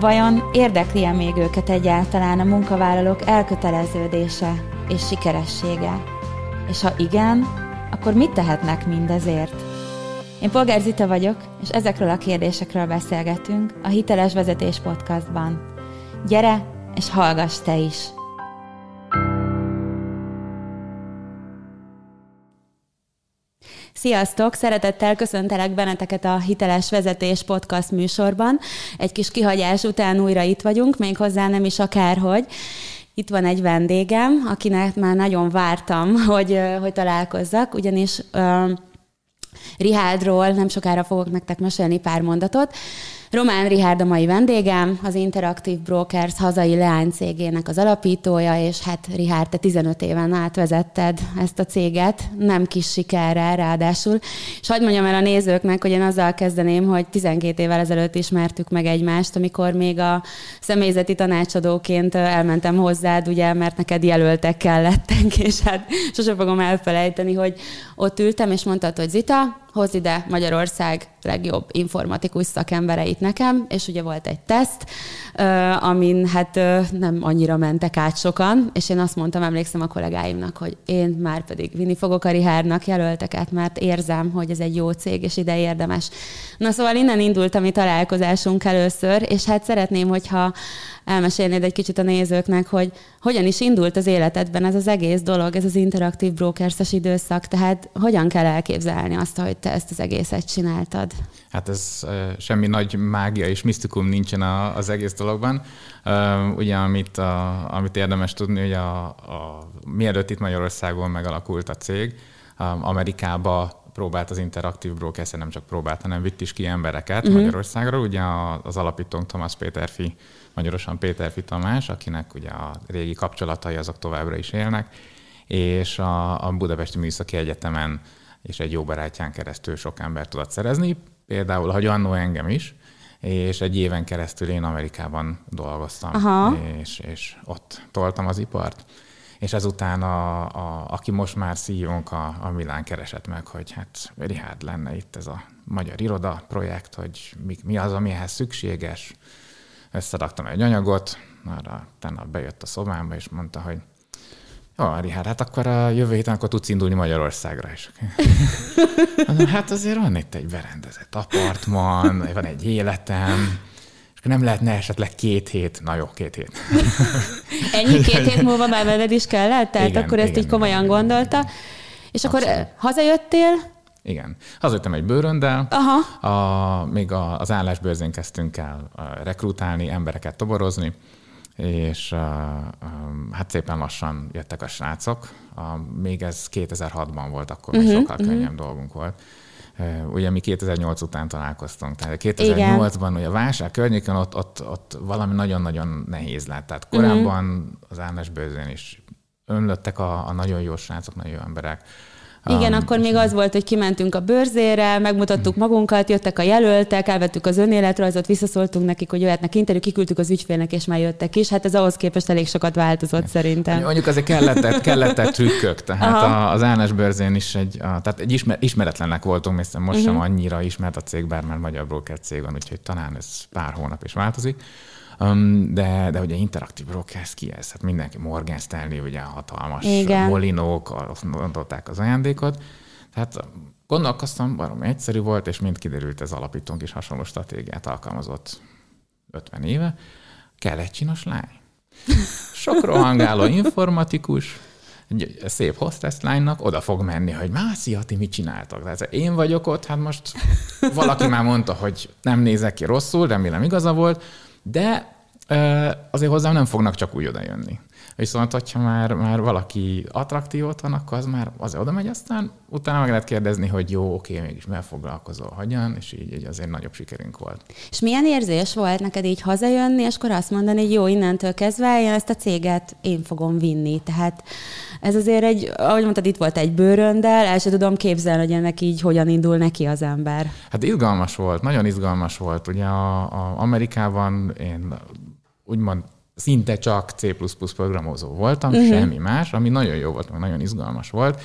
Vajon érdekli-e még őket egyáltalán a munkavállalók elköteleződése és sikeressége? És ha igen, akkor mit tehetnek mindezért? Én Polgár Zita vagyok, és ezekről a kérdésekről beszélgetünk a Hiteles Vezetés Podcastban. Gyere, és hallgass te is! Sziasztok! Szeretettel köszöntelek benneteket a Hiteles Vezetés Podcast műsorban. Egy kis kihagyás után újra itt vagyunk, még hozzá nem is akárhogy. Itt van egy vendégem, akinek már nagyon vártam, hogy, hogy találkozzak, ugyanis uh, Rihádról nem sokára fogok nektek mesélni pár mondatot. Román Rihárd a mai vendégem, az Interactive Brokers hazai leánycégének az alapítója, és hát Rihárd, te 15 éven átvezetted ezt a céget, nem kis sikerrel ráadásul. És hagyd mondjam el a nézőknek, hogy én azzal kezdeném, hogy 12 évvel ezelőtt ismertük meg egymást, amikor még a személyzeti tanácsadóként elmentem hozzád, ugye, mert neked jelöltek kellettek, és hát sose fogom elfelejteni, hogy ott ültem, és mondtad, hogy Zita, hozz ide Magyarország legjobb informatikus szakembereit nekem, és ugye volt egy teszt, amin hát nem annyira mentek át sokan, és én azt mondtam, emlékszem a kollégáimnak, hogy én már pedig vinni fogok a Rihárnak jelölteket, mert érzem, hogy ez egy jó cég, és ide érdemes. Na szóval innen indult a mi találkozásunk először, és hát szeretném, hogyha elmesélnéd egy kicsit a nézőknek, hogy hogyan is indult az életedben ez az egész dolog, ez az interaktív brokerses időszak, tehát hogyan kell elképzelni azt, hogy te ezt az egészet csináltad? Hát ez semmi nagy mágia és misztikum nincsen az egész dologban. Ugye, amit, a, amit érdemes tudni, hogy a, a, mielőtt itt Magyarországon megalakult a cég, Amerikába próbált az interaktív broker, nem csak próbált, hanem vitt is ki embereket uh-huh. Magyarországra. Ugye az alapítónk Thomas Péterfi magyarosan Péter Tamás, akinek ugye a régi kapcsolatai azok továbbra is élnek, és a, a Budapesti Műszaki Egyetemen és egy jó barátján keresztül sok ember tudott szerezni, például, hogy annó engem is, és egy éven keresztül én Amerikában dolgoztam, Aha. És, és ott toltam az ipart. És ezután, a, a, aki most már ceo a, a Milán keresett meg, hogy hát Richard lenne itt ez a magyar iroda projekt, hogy mi, mi az, amihez szükséges, összeraktam egy anyagot, arra tegnap bejött a szobámba, és mondta, hogy jó, Richard, hát akkor a jövő héten akkor tudsz indulni Magyarországra is. hát azért van itt egy berendezett apartman, van egy életem, és nem lehetne esetleg két hét, na jó, két hét. Ennyi két hét múlva már veled is kellett? Tehát igen, akkor ezt igen, így komolyan igen, gondolta. Igen. És Abszolút. akkor hazajöttél, igen. Hazajött egy bőröndel, Aha. A, még a, az állásbőrzén kezdtünk el rekrutálni, embereket toborozni, és hát szépen lassan jöttek a srácok. Még ez 2006-ban volt, akkor uh-huh, sokkal uh-huh. könnyebb dolgunk volt. Ugye mi 2008 után találkoztunk, tehát 2008-ban ugye a válság környéken ott, ott, ott valami nagyon-nagyon nehéz lett. Tehát korábban uh-huh. az állásbőrzén is önlöttek a, a nagyon jó srácok, nagyon jó emberek, igen, um, akkor még az volt, hogy kimentünk a bőrzére, megmutattuk magunkat, jöttek a jelöltek, elvettük az önéletrajzot, visszaszóltunk nekik, hogy jöhetnek interjú, kiküldtük az ügyfélnek, és már jöttek is. Hát ez ahhoz képest elég sokat változott szerintem. Mondjuk azért kellett, kellett trükkök, tehát Aha. az állás bőrzén is egy, a, tehát egy ismer, ismeretlenek voltunk, hiszen most uh-huh. sem mhm. annyira ismert a cég, bár már magyar broker cég van, úgyhogy talán ez pár hónap is változik. Um, de, de ugye interaktív broadcast ki ez? Hát mindenki Morgan Stanley, ugye hatalmas Igen. molinók, adották az ajándékot. Tehát gondolkoztam, valami egyszerű volt, és mind kiderült, ez alapítónk is hasonló stratégiát alkalmazott 50 éve. kell egy csinos lány. Sok rohangáló informatikus, egy szép hostess lánynak oda fog menni, hogy már szia, ti mit csináltak? Tehát én vagyok ott, hát most valaki már mondta, hogy nem nézek ki rosszul, remélem igaza volt, de azért hozzám nem fognak csak úgy oda jönni. Viszont, hogyha már, már valaki attraktív ott van, akkor az már az oda megy, aztán utána meg lehet kérdezni, hogy jó, oké, mégis mivel foglalkozol, hogyan, és így, így azért nagyobb sikerünk volt. És milyen érzés volt neked így hazajönni, és akkor azt mondani, hogy jó, innentől kezdve én ezt a céget én fogom vinni. Tehát ez azért egy, ahogy mondtad, itt volt egy bőröndel, el sem tudom képzelni, hogy ennek így hogyan indul neki az ember. Hát izgalmas volt, nagyon izgalmas volt. Ugye a, a Amerikában én úgymond szinte csak C++ programozó voltam, uh-huh. semmi más, ami nagyon jó volt, nagyon izgalmas volt,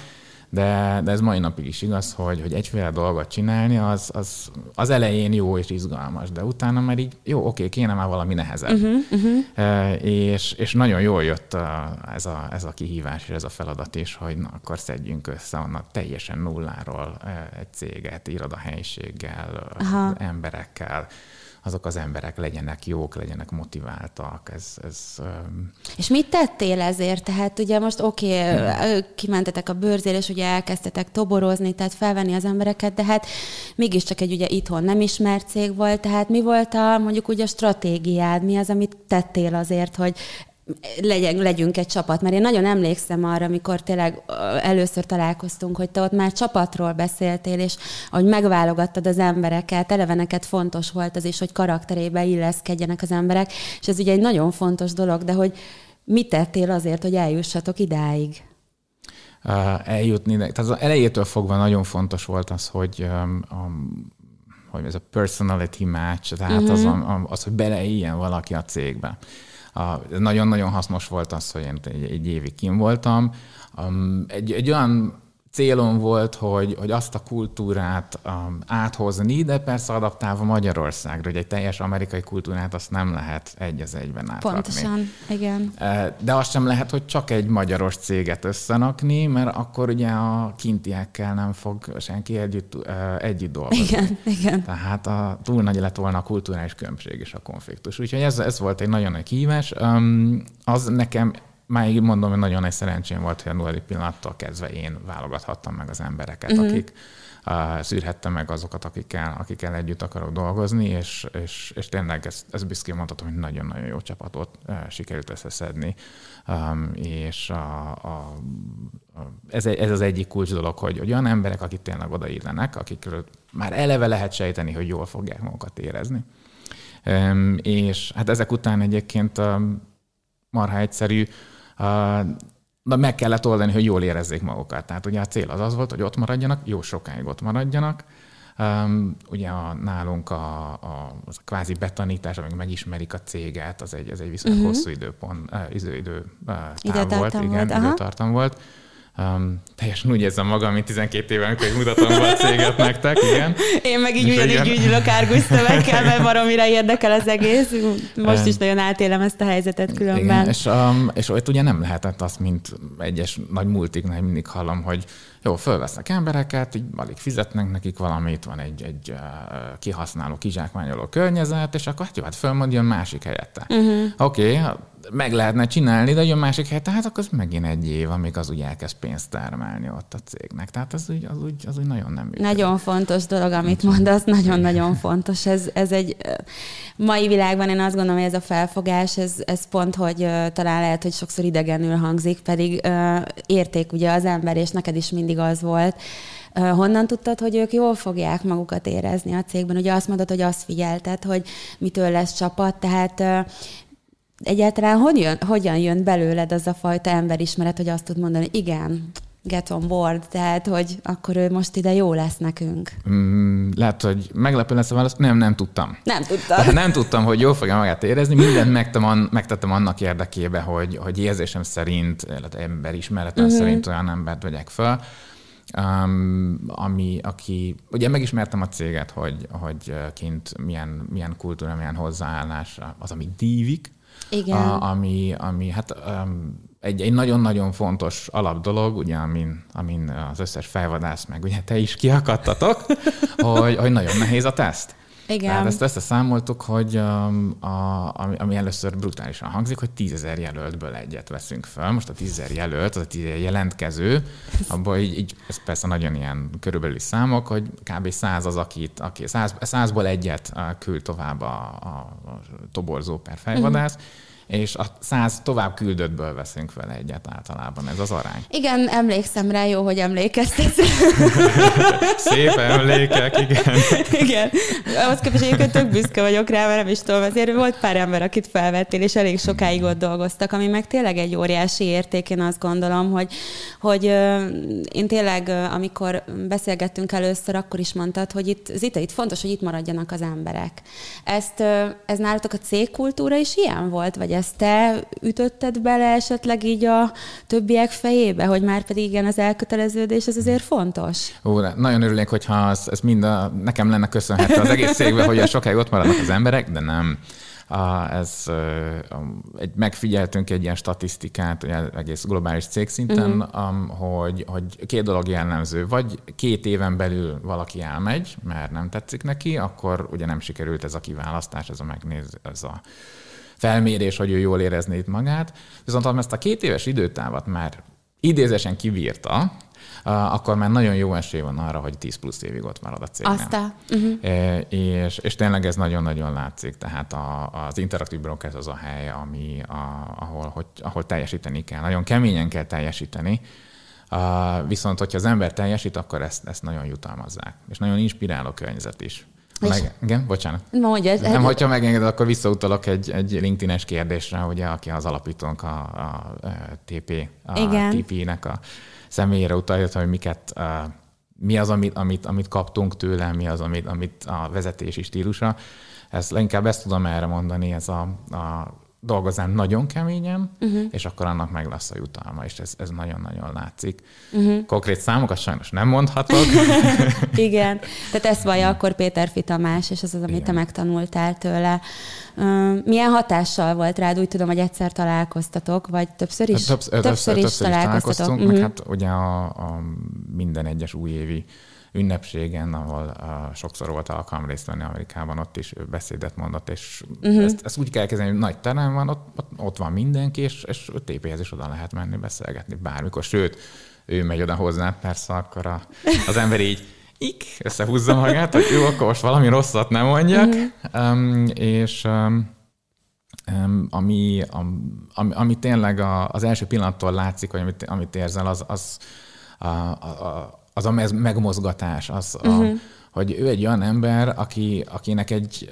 de, de ez mai napig is igaz, hogy, hogy egyféle dolgot csinálni, az, az, az elején jó és izgalmas, de utána már így, jó, oké, kéne már valami nehezebb. Uh-huh, uh-huh. E, és, és nagyon jól jött a, ez, a, ez a kihívás és ez a feladat is, hogy na, akkor szedjünk össze onnan teljesen nulláról egy céget, irodahelyiséggel, Aha. emberekkel, azok az emberek legyenek jók, legyenek motiváltak. Ez, ez, És mit tettél ezért? Tehát ugye most oké, okay, kimentetek a bőrzére, és ugye elkezdtetek toborozni, tehát felvenni az embereket, de hát mégiscsak egy ugye itthon nem ismert cég volt, tehát mi volt a mondjuk ugye a stratégiád, mi az, amit tettél azért, hogy legyen, legyünk egy csapat. Mert én nagyon emlékszem arra, amikor tényleg először találkoztunk, hogy te ott már csapatról beszéltél, és hogy megválogattad az embereket, eleveneket fontos volt az is, hogy karakterébe illeszkedjenek az emberek, és ez ugye egy nagyon fontos dolog, de hogy mit tettél azért, hogy eljussatok idáig? Eljutni, tehát az elejétől fogva nagyon fontos volt az, hogy um, hogy ez a personality match, tehát uh-huh. az, az, hogy beleéljen valaki a cégbe. Nagyon-nagyon hasznos volt az, hogy én egy, egy évig kim voltam. Um, egy, egy olyan célom volt, hogy, hogy azt a kultúrát um, áthozni, de persze adaptálva Magyarországra, hogy egy teljes amerikai kultúrát azt nem lehet egy az egyben átrakni. Pontosan, igen. De azt sem lehet, hogy csak egy magyaros céget összenakni, mert akkor ugye a kintiekkel nem fog senki együtt, együtt dolgozni. Igen, igen. Tehát a, túl nagy lett volna a kulturális különbség és a konfliktus. Úgyhogy ez, ez volt egy nagyon nagy kihívás. Um, az nekem már így mondom, hogy nagyon nagy szerencsém volt, hogy a nulladik pillanattól kezdve én válogathattam meg az embereket, uh-huh. akik uh, szűrhettem meg azokat, akikkel, akikkel együtt akarok dolgozni, és, és, és tényleg ezt, ezt büszkén mondhatom, hogy nagyon-nagyon jó csapatot uh, sikerült összeszedni. Um, és a, a, a, ez, ez az egyik kulcs dolog, hogy, hogy olyan emberek, akik tényleg odaillenek, akikről már eleve lehet sejteni, hogy jól fogják magukat érezni. Um, és hát ezek után egyébként um, marha egyszerű, de meg kellett oldani, hogy jól érezzék magukat. Tehát ugye a cél az az volt, hogy ott maradjanak, jó sokáig ott maradjanak. Um, ugye a, nálunk a, a, az a kvázi betanítás, amíg megismerik a céget, az egy, az egy viszonylag uh-huh. hosszú időpont, uh, idő, idő uh, táv volt, igen, volt, időtartam volt. Um, teljesen úgy érzem magam, mint 12 éve, amikor mutatom be a céget nektek, igen. Én meg így ugyanígy ügyülök árgus szövekkel, mert baromira érdekel az egész. Most is nagyon átélem ezt a helyzetet különben. Igen, és, um, és ott ugye nem lehetett azt, mint egyes nagy multiknál mindig hallom, hogy jó, fölvesznek embereket, így alig fizetnek nekik valamit, van egy, egy kihasználó, kizsákmányoló környezet, és akkor hát jó, hát fölmondjon másik helyette. Uh-huh. Oké, okay, meg lehetne csinálni, de egy másik helyet, tehát akkor az megint egy év, amíg az úgy elkezd pénzt termelni ott a cégnek. Tehát az úgy, az úgy, az úgy nagyon nem működik. Nagyon fontos dolog, amit mondasz, nagyon-nagyon fontos. Ez, ez egy mai világban én azt gondolom, hogy ez a felfogás, ez, ez pont, hogy talán lehet, hogy sokszor idegenül hangzik, pedig érték ugye az ember, és neked is mindig az volt, Honnan tudtad, hogy ők jól fogják magukat érezni a cégben? Ugye azt mondod, hogy azt figyelted, hogy mitől lesz csapat, tehát egyáltalán hogy jön, hogyan jön belőled az a fajta emberismeret, hogy azt tud mondani, igen, get on board, tehát hogy akkor ő most ide jó lesz nekünk. Mm, lehet, hogy meglepő lesz a válasz. Nem, nem tudtam. Nem tudtam. nem tudtam, hogy jól fogja magát érezni. Mindent megtettem, megtettem annak érdekébe, hogy, hogy érzésem szerint, emberismeretem uh-huh. szerint olyan embert vegyek fel, um, ami, aki, ugye megismertem a céget, hogy, hogy kint milyen, milyen kultúra, milyen hozzáállás az, ami dívik, igen. A, ami, ami hát um, egy, egy nagyon-nagyon fontos alapdolog, ugye, amin, amin az összes felvadász, meg ugye te is kiakadtatok, hogy, hogy nagyon nehéz a teszt. Igen. Tehát ezt összeszámoltuk, hogy um, a, ami, ami először brutálisan hangzik, hogy tízezer jelöltből egyet veszünk fel. Most a tízezer jelölt, az a tízezer jelentkező, abból így, így, ez persze nagyon ilyen körülbelül számok, hogy kb. száz az, akit, aki száz, százból egyet uh, küld tovább a, a, a toborzó per fejvadász, uh-huh és a száz tovább küldöttből veszünk vele egyet általában, ez az arány. Igen, emlékszem rá, jó, hogy emlékeztetsz. Szép emlékek, igen. igen. Ahhoz képest egyébként tök büszke vagyok rá, mert nem is tudom, azért volt pár ember, akit felvettél, és elég sokáig ott dolgoztak, ami meg tényleg egy óriási érték, én azt gondolom, hogy, hogy én tényleg, amikor beszélgettünk először, akkor is mondtad, hogy itt, Zita, itt fontos, hogy itt maradjanak az emberek. Ezt, ez nálatok a cégkultúra is ilyen volt, vagy ezt te ütötted bele esetleg így a többiek fejébe, hogy már pedig igen, az elköteleződés az azért fontos? Ó, nagyon örülnék, hogyha ez, ez mind a, nekem lenne köszönhető az egész cégben, hogy a sokáig ott maradnak az emberek, de nem. A, ez egy, megfigyeltünk egy ilyen statisztikát, ugye egész globális cégszinten, uh-huh. um, hogy, hogy két dolog jellemző. Vagy két éven belül valaki elmegy, mert nem tetszik neki, akkor ugye nem sikerült ez a kiválasztás, ez a megnéz, ez a felmérés, hogy ő jól érezné itt magát. Viszont ha ezt a két éves időtávat már idézesen kivírta, akkor már nagyon jó esély van arra, hogy 10 plusz évig ott marad a cégnél. Aztán. Uh-huh. És, és tényleg ez nagyon-nagyon látszik, tehát a, az interaktív broker az a hely, ami, a, ahol, hogy, ahol teljesíteni kell. Nagyon keményen kell teljesíteni, Uh, viszont, hogyha az ember teljesít, akkor ezt, ezt nagyon jutalmazzák. És nagyon inspiráló környezet is. Meg, igen, bocsánat. Mondja, ez, Nem, hogyha megengeded, akkor visszautalok egy, egy LinkedIn-es kérdésre, ugye, aki az alapítónk a, a, a TP, a igen. TP-nek a személyére utalja, hogy miket, uh, mi az, amit, amit, amit kaptunk tőle, mi az, amit, amit a vezetési stílusa. Ezt inkább ezt tudom erre mondani, ez a, a dolgozzám nagyon keményen, uh-huh. és akkor annak meg lesz a jutalma, és ez, ez nagyon-nagyon látszik. Uh-huh. Konkrét számokat sajnos nem mondhatok. Igen, tehát ezt vallja akkor Péter Fitamás, és ez az, amit Igen. te megtanultál tőle. Milyen hatással volt rád? Úgy tudom, hogy egyszer találkoztatok, vagy többször is? Többsz, többször, többször, többször is találkoztatok. Uh-huh. meg hát ugye a, a minden egyes újévi ünnepségen, ahol uh, sokszor volt alkalom részt venni Amerikában, ott is beszédet mondott, és uh-huh. ezt, ezt úgy kell kezdeni, hogy nagy terem van, ott, ott, van mindenki, és, és TP-hez is oda lehet menni, beszélgetni bármikor, sőt, ő megy oda hozzá, persze akkor a, az ember így ik, összehúzza magát, hogy jó, akkor most valami rosszat nem mondjak, uh-huh. um, és um, um, ami, um, ami, ami tényleg a, az első pillanattól látszik, hogy amit, amit érzel, az, az a, a, a az a megmozgatás, az a, uh-huh. hogy ő egy olyan ember, aki, akinek egy,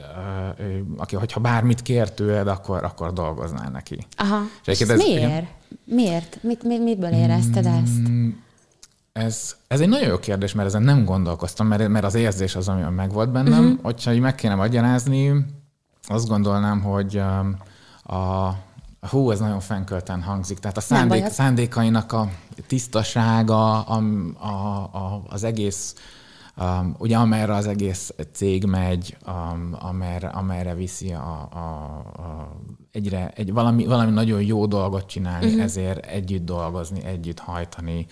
aki, hogyha bármit kér tőled, akkor, akkor dolgoznál neki. Aha. És, és ez, miért? Igen? Miért? Mit, mit, mitből érezted mm, ezt? Ez, ez egy nagyon jó kérdés, mert ezen nem gondolkoztam, mert, mert az érzés az, ami megvolt bennem. Uh-huh. Hogyha így meg kéne magyarázni, azt gondolnám, hogy a, Hú, ez nagyon fenkölten hangzik. Tehát a szándék, szándékainak a tisztasága, a, a, a, az egész, um, ugye amerre az egész cég megy, um, amerre, amerre viszi a, a, a egyre, egy, valami, valami nagyon jó dolgot csinálni, uh-huh. ezért együtt dolgozni, együtt hajtani.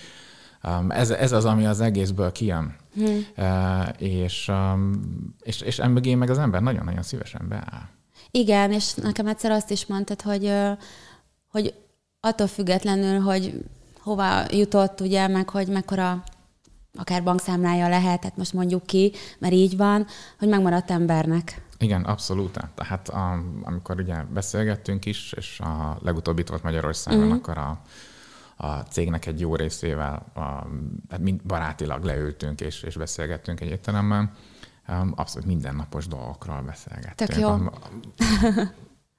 Um, ez, ez az, ami az egészből kijön. Uh-huh. Uh, és, um, és, és emögé meg az ember nagyon-nagyon szívesen beáll. Igen, és nekem egyszer azt is mondtad, hogy, hogy attól függetlenül, hogy hova jutott, ugye, meg hogy mekkora akár bankszámlája lehet, tehát most mondjuk ki, mert így van, hogy megmaradt embernek. Igen, abszolút. Tehát a, amikor ugye beszélgettünk is, és a legutóbb itt volt Magyarországon, uh-huh. akkor a, a cégnek egy jó részével a, hát mind barátilag leültünk és, és beszélgettünk egy étteremben, abszolút mindennapos dolgokról beszélgettünk. Tök jó.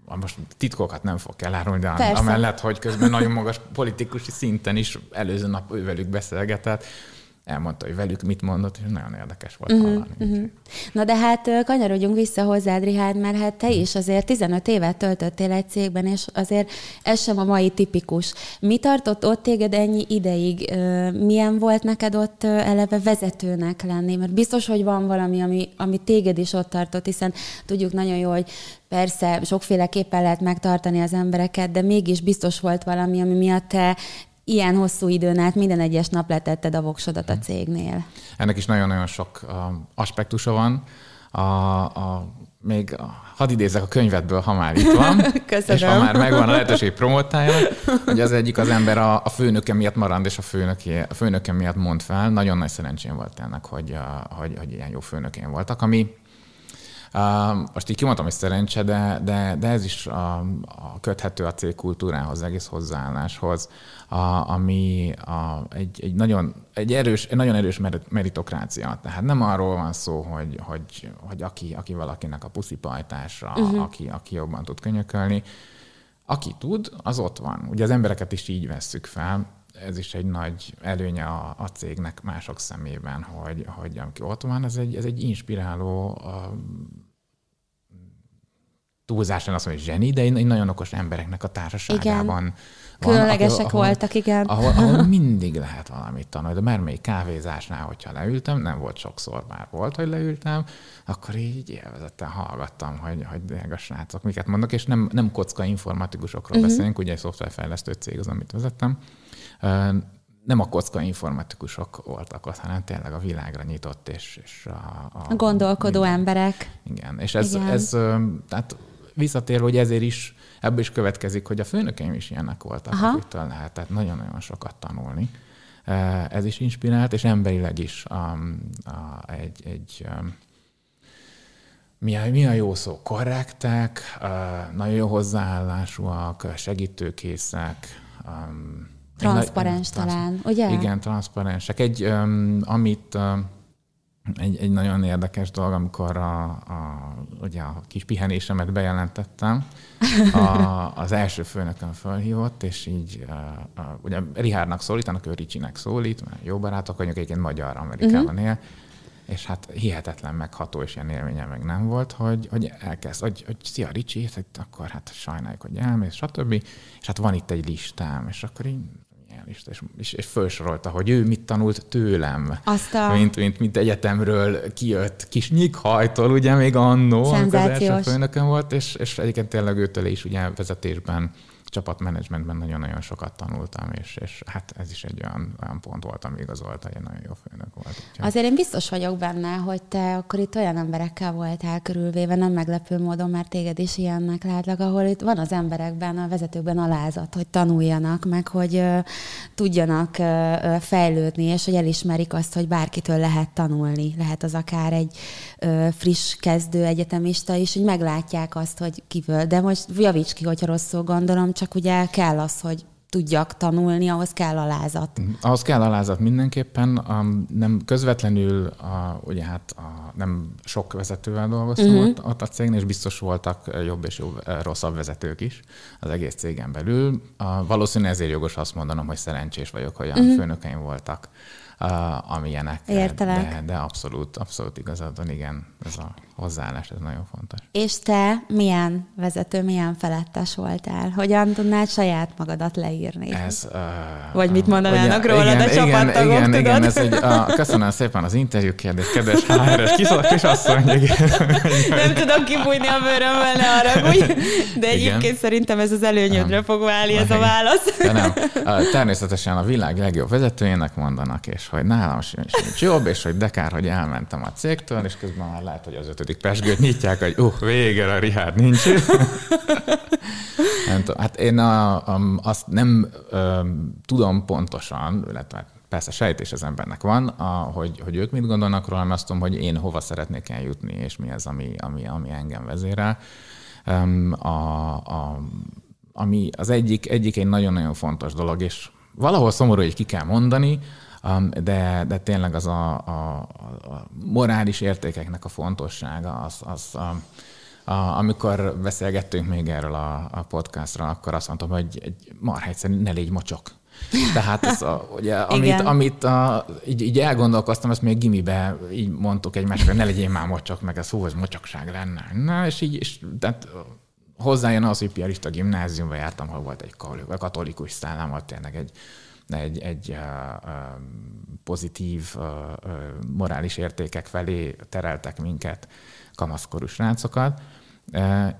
most titkokat nem fog elárulni, de Persze. amellett, hogy közben nagyon magas politikusi szinten is előző nap velük beszélgetett, elmondta, hogy velük mit mondott, és nagyon érdekes volt uh-huh, hallani. Uh-huh. Na de hát kanyarodjunk vissza hozzád, Rihárd, mert hát te is azért 15 évet töltöttél egy cégben, és azért ez sem a mai tipikus. Mi tartott ott téged ennyi ideig? Milyen volt neked ott eleve vezetőnek lenni? Mert biztos, hogy van valami, ami, ami téged is ott tartott, hiszen tudjuk nagyon jó, hogy persze sokféleképpen lehet megtartani az embereket, de mégis biztos volt valami, ami miatt te ilyen hosszú időn át minden egyes nap letetted a voksodat a cégnél? Ennek is nagyon-nagyon sok aspektusa van. a, a még hadd idézek a könyvedből, ha már itt van, Köszönöm. és ha már megvan a lehetőség promotálja, hogy az egyik az ember a, a főnöke miatt marad, és a főnöke, a főnöke miatt mond fel. Nagyon nagy szerencsém volt ennek, hogy, hogy, hogy ilyen jó főnökén voltak, ami most így kimondtam, hogy szerencse, de, de, de ez is a, a köthető a cég kultúrához, egész hozzáálláshoz, a, ami a, egy, egy, nagyon, egy, erős, egy nagyon erős meritokrácia. Tehát nem arról van szó, hogy, hogy, hogy aki, aki valakinek a puszipajtása, uh-huh. aki, aki jobban tud könyökölni. Aki tud, az ott van. Ugye az embereket is így vesszük fel, ez is egy nagy előnye a, a cégnek mások szemében, hogy, hogy aki ott van, ez egy, ez egy inspiráló a, túlzásan azt mondja, hogy zseni, de egy nagyon okos embereknek a társaságában Igen. Különlegesek ahol, voltak, igen. Ahol, ahol mindig lehet valamit tanulni, de bármelyik kávézásnál, hogyha leültem, nem volt sokszor már volt, hogy leültem, akkor így élvezettel hallgattam, hogy, hogy drága srácok, miket mondok, és nem, nem kocka informatikusokról uh-huh. beszélünk, ugye egy szoftverfejlesztő cég az, amit vezettem, nem a kocka informatikusok voltak ott, hanem tényleg a világra nyitott és, és a, a, a gondolkodó minden. emberek. Igen, és ez, Igen. ez tehát visszatérve, hogy ezért is ebből is következik, hogy a főnökeim is ilyenek voltak, Aha. akitől lehetett nagyon-nagyon sokat tanulni. Ez is inspirált, és emberileg is um, a, egy, egy mi a, mi a jó szó? Korrektek, nagyon jó hozzáállásúak, segítőkészek, um, Transzparens nagy, talán, ugye? Igen, transzparensek. Egy, um, amit um, egy, egy nagyon érdekes dolog, amikor a, a, ugye a kis pihenésemet bejelentettem, a, az első főnökön fölhívott, és így a, a, ugye Rihárnak szólítanak, ő Ricsinek szólít, mert jó barátok vagyunk, egyébként magyar Amerikában uh-huh. él, és hát hihetetlen megható és ilyen élménye meg nem volt, hogy, hogy elkezd, hogy, hogy szia Ricsi, hát akkor hát sajnáljuk, hogy elmész, stb. És hát van itt egy listám, és akkor így is, és, és, és felsorolta, hogy ő mit tanult tőlem. Azt a... mint, mint, mint egyetemről kijött kis nyikhajtól, ugye még annó, amikor az első főnökön volt, és, és egyébként tényleg őtől is ugye vezetésben csapatmenedzsmentben nagyon-nagyon sokat tanultam, és, és hát ez is egy olyan, olyan pont volt, ami igazolta, hogy egy nagyon jó főnök volt. Úgyhogy... Azért én biztos vagyok benne, hogy te akkor itt olyan emberekkel voltál körülvéve, nem meglepő módon, mert téged is ilyennek látlak, ahol itt van az emberekben, a vezetőkben alázat, hogy tanuljanak, meg hogy uh, tudjanak uh, fejlődni, és hogy elismerik azt, hogy bárkitől lehet tanulni. Lehet az akár egy uh, friss kezdő egyetemista is, hogy meglátják azt, hogy kivől. De most javíts ki, hogyha rosszul gondolom, csak ugye kell az, hogy tudjak tanulni, ahhoz kell alázat. Mhm. Ahhoz kell alázat mindenképpen. Nem közvetlenül, a, ugye hát a, nem sok vezetővel dolgoztam uh-huh. ott, ott a cégnél, és biztos voltak jobb és jobb, rosszabb vezetők is az egész cégen belül. A, valószínűleg ezért jogos azt mondanom, hogy szerencsés vagyok, hogy olyan uh-huh. főnökeim voltak, uh, amilyenek. Értelek. De, de abszolút, abszolút igazad van, igen, ez a hozzáállás, ez nagyon fontos. És te milyen vezető, milyen felettes voltál? Hogyan tudnád saját magadat leírni? Ez, uh, Vagy mit mondanának róla a csapattagok, igen, tudod? Igen, ez egy, uh, köszönöm szépen az interjú kérdés, kedves HR-es kisasszony. Nem tudom kibújni a bőrömmel, ne haragudj, de egyébként igen. szerintem ez az előnyödre um, fog válni ez a válasz. De nem. Uh, természetesen a világ legjobb vezetőjének mondanak, és hogy nálam sincs jobb, és hogy de kár, hogy elmentem a cégtől, és közben már lehet, hogy az ötödik pesgőt nyitják, hogy uh, végre a Richard nincs. nem tudom, hát én a, a, azt nem ö, tudom pontosan, illetve persze sejtés az embernek van, a, hogy, hogy ők mit gondolnak rólam, azt tudom, hogy én hova szeretnék eljutni, és mi az, ami, ami, ami engem vezérel. A, a, ami az egyik, egyik egy nagyon-nagyon fontos dolog, és valahol szomorú, hogy ki kell mondani, de, de tényleg az a, a, a morális értékeknek a fontossága, az, az a, amikor beszélgettünk még erről a, a podcastról, akkor azt mondtam, hogy egy marha egyszerűen ne légy mocsok. Tehát ez a, ugye, amit, amit a, így, így elgondolkoztam, ezt még gimibe így mondtuk egymásra, ne legyél már mocsok, meg ez hú, ez mocsokság lenne. Na, és így, és, tehát hozzájön az, hogy piarista gimnáziumba jártam, ahol volt egy katolikus szállam, volt tényleg egy egy, egy pozitív morális értékek felé tereltek minket, kamaszkorú srácokat.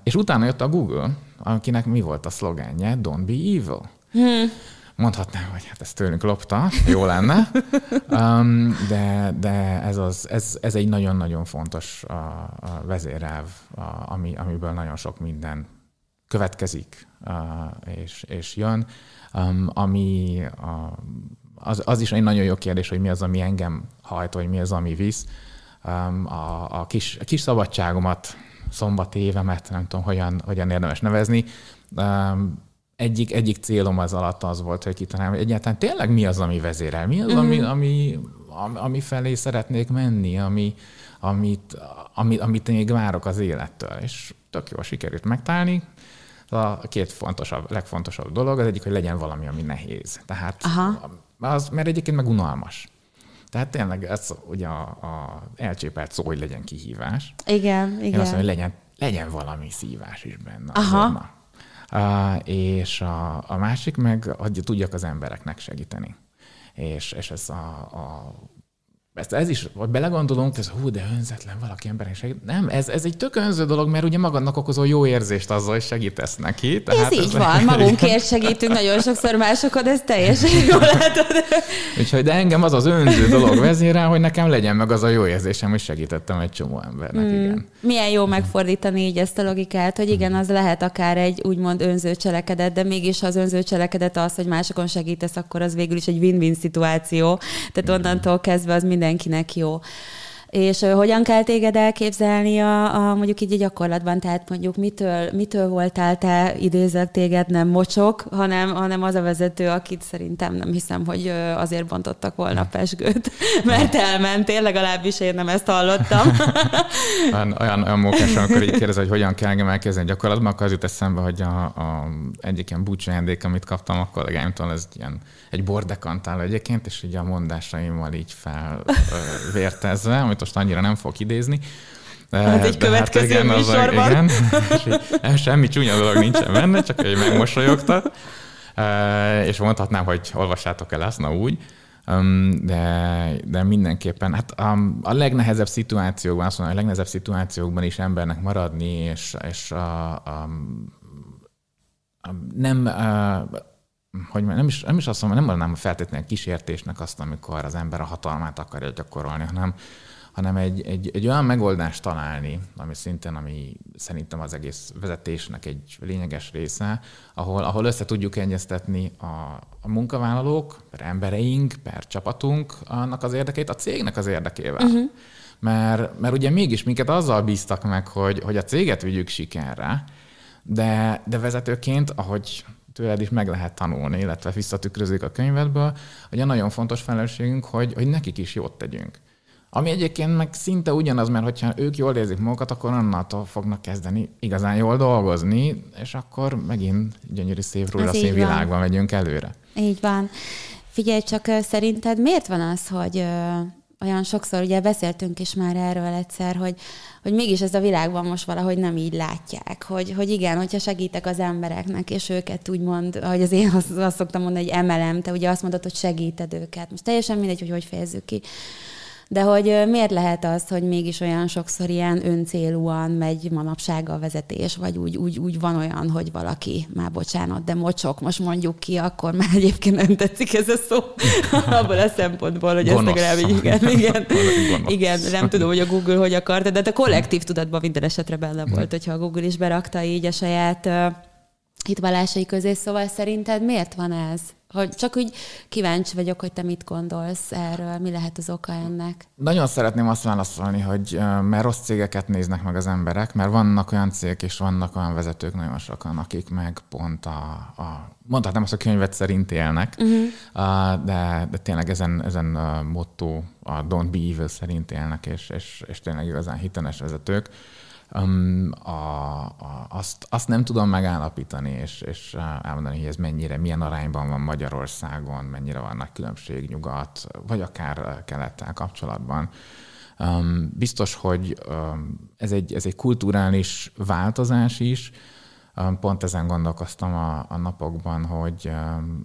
És utána jött a Google, akinek mi volt a szlogenje? Don't be evil. Hmm. Mondhatnám, hogy hát ez tőlünk lopta, jó lenne, um, de, de ez, az, ez, ez egy nagyon-nagyon fontos a, a vezérelv, a, ami, amiből nagyon sok minden következik uh, és, és jön, ami a, az, az is egy nagyon jó kérdés, hogy mi az, ami engem hajt, vagy mi az, ami visz. A, a, kis, a kis szabadságomat, szombati évemet, nem tudom, hogyan, hogyan érdemes nevezni, egyik, egyik célom az alatt az volt, hogy kitalálom, hogy egyáltalán tényleg mi az, ami vezérel, mi az, ami, ami, ami felé szeretnék menni, ami, amit, amit, amit még várok az élettől. És tök jól sikerült megtalálni. A két fontosabb, legfontosabb dolog az egyik, hogy legyen valami, ami nehéz. Tehát Aha. az, mert egyébként meg unalmas. Tehát tényleg ez ugye a, a elcsépelt szó, hogy legyen kihívás. Igen, igen. Én azt mondom, hogy legyen, legyen valami szívás is benne. Aha. Na. Uh, és a, a másik meg, hogy tudjak az embereknek segíteni. És, és ez a, a ezt ez is, vagy belegondolunk, ez hú, de önzetlen valaki emberek segít. Nem, ez, ez egy tök önző dolog, mert ugye magadnak okozol jó érzést azzal, hogy segítesz neki. Tehát ez, ez így van, magunkért segítünk nagyon sokszor másokon, ez teljesen jól látod. Úgyhogy, de engem az az önző dolog vezérel, hogy nekem legyen meg az a jó érzésem, hogy segítettem egy csomó embernek, mm. igen. Milyen jó megfordítani így ezt a logikát, hogy igen, az lehet akár egy úgymond önző cselekedet, de mégis ha az önző cselekedet az, hogy másokon segítesz, akkor az végül is egy win-win szituáció. Tehát onnantól kezdve az mindenkinek jó. És hogyan kell téged elképzelni a, a mondjuk így a gyakorlatban? Tehát mondjuk mitől, mitől voltál te, idézek téged, nem mocsok, hanem, hanem az a vezető, akit szerintem nem hiszem, hogy azért bontottak volna pesgőt, mert elmentél, legalábbis én nem ezt hallottam. olyan, olyan, olyan mókás, amikor így kérdez, hogy hogyan kell engem elkezdeni gyakorlatban, akkor az jut eszembe, hogy a, a egyik ilyen búcsú amit kaptam a kollégáimtól, ez ilyen egy bordekantál egyébként, és így a mondásaimmal így felvértezve, amit most annyira nem fogok idézni. Hát egy következő hát igen, műsorban. igen, és így, semmi csúnya dolog nincsen benne, csak egy megmosolyogtat. És mondhatnám, hogy olvassátok el ezt, na úgy. De, de mindenképpen, hát a, a legnehezebb szituációkban, azt mondom, a legnehezebb szituációkban is embernek maradni, és, és a, a, a, nem a, hogy nem is, nem is azt mondom, nem mondanám feltétlenül kísértésnek azt, amikor az ember a hatalmát akarja gyakorolni, hanem, hanem egy, egy, egy olyan megoldást találni, ami szintén, ami szerintem az egész vezetésnek egy lényeges része, ahol, ahol össze tudjuk egyeztetni a, a munkavállalók, per embereink, per csapatunk, annak az érdekét, a cégnek az érdekével. Uh-huh. Mert, mert ugye mégis minket azzal bíztak meg, hogy, hogy a céget vigyük sikerre, de, de vezetőként, ahogy tőled is meg lehet tanulni, illetve visszatükrözik a könyvedből, hogy a nagyon fontos felelősségünk, hogy, hogy nekik is jót tegyünk. Ami egyébként meg szinte ugyanaz, mert hogyha ők jól érzik magukat, akkor annától fognak kezdeni igazán jól dolgozni, és akkor megint gyönyörű szép rózsaszín világban megyünk előre. Így van. Figyelj csak, szerinted miért van az, hogy olyan sokszor, ugye beszéltünk is már erről egyszer, hogy, hogy mégis ez a világban most valahogy nem így látják, hogy, hogy igen, hogyha segítek az embereknek, és őket úgymond, ahogy az én azt, azt szoktam mondani, hogy emelem, te ugye azt mondod, hogy segíted őket. Most teljesen mindegy, hogy hogy fejezzük ki de hogy miért lehet az, hogy mégis olyan sokszor ilyen öncélúan megy manapság a vezetés, vagy úgy, úgy, úgy van olyan, hogy valaki, már bocsánat, de mocsok, most mondjuk ki, akkor már egyébként nem tetszik ez a szó, abból a szempontból, hogy Gonosz. ezt legalább igen, igen, igen, nem tudom, hogy a Google hogy akarta, de hát a kollektív tudatban minden esetre benne volt, hogyha a Google is berakta így a saját hitvallásai közé, szóval szerinted miért van ez? Hogy csak úgy kíváncsi vagyok, hogy te mit gondolsz erről, mi lehet az oka ennek? Nagyon szeretném azt válaszolni, hogy mert rossz cégeket néznek meg az emberek, mert vannak olyan cégek és vannak olyan vezetők nagyon sokan, akik meg pont a, a mondhatnám azt a könyvet szerint élnek, uh-huh. de, de tényleg ezen, ezen a motto, a Don't be evil szerint élnek, és, és, és tényleg igazán hiteles vezetők um, a, a, azt, azt nem tudom megállapítani, és, és elmondani, hogy ez mennyire, milyen arányban van Magyarországon, mennyire van nagy különbség nyugat, vagy akár kelettel kapcsolatban. Um, biztos, hogy um, ez, egy, ez egy kulturális változás is. Um, pont ezen gondolkoztam a, a napokban, hogy, um,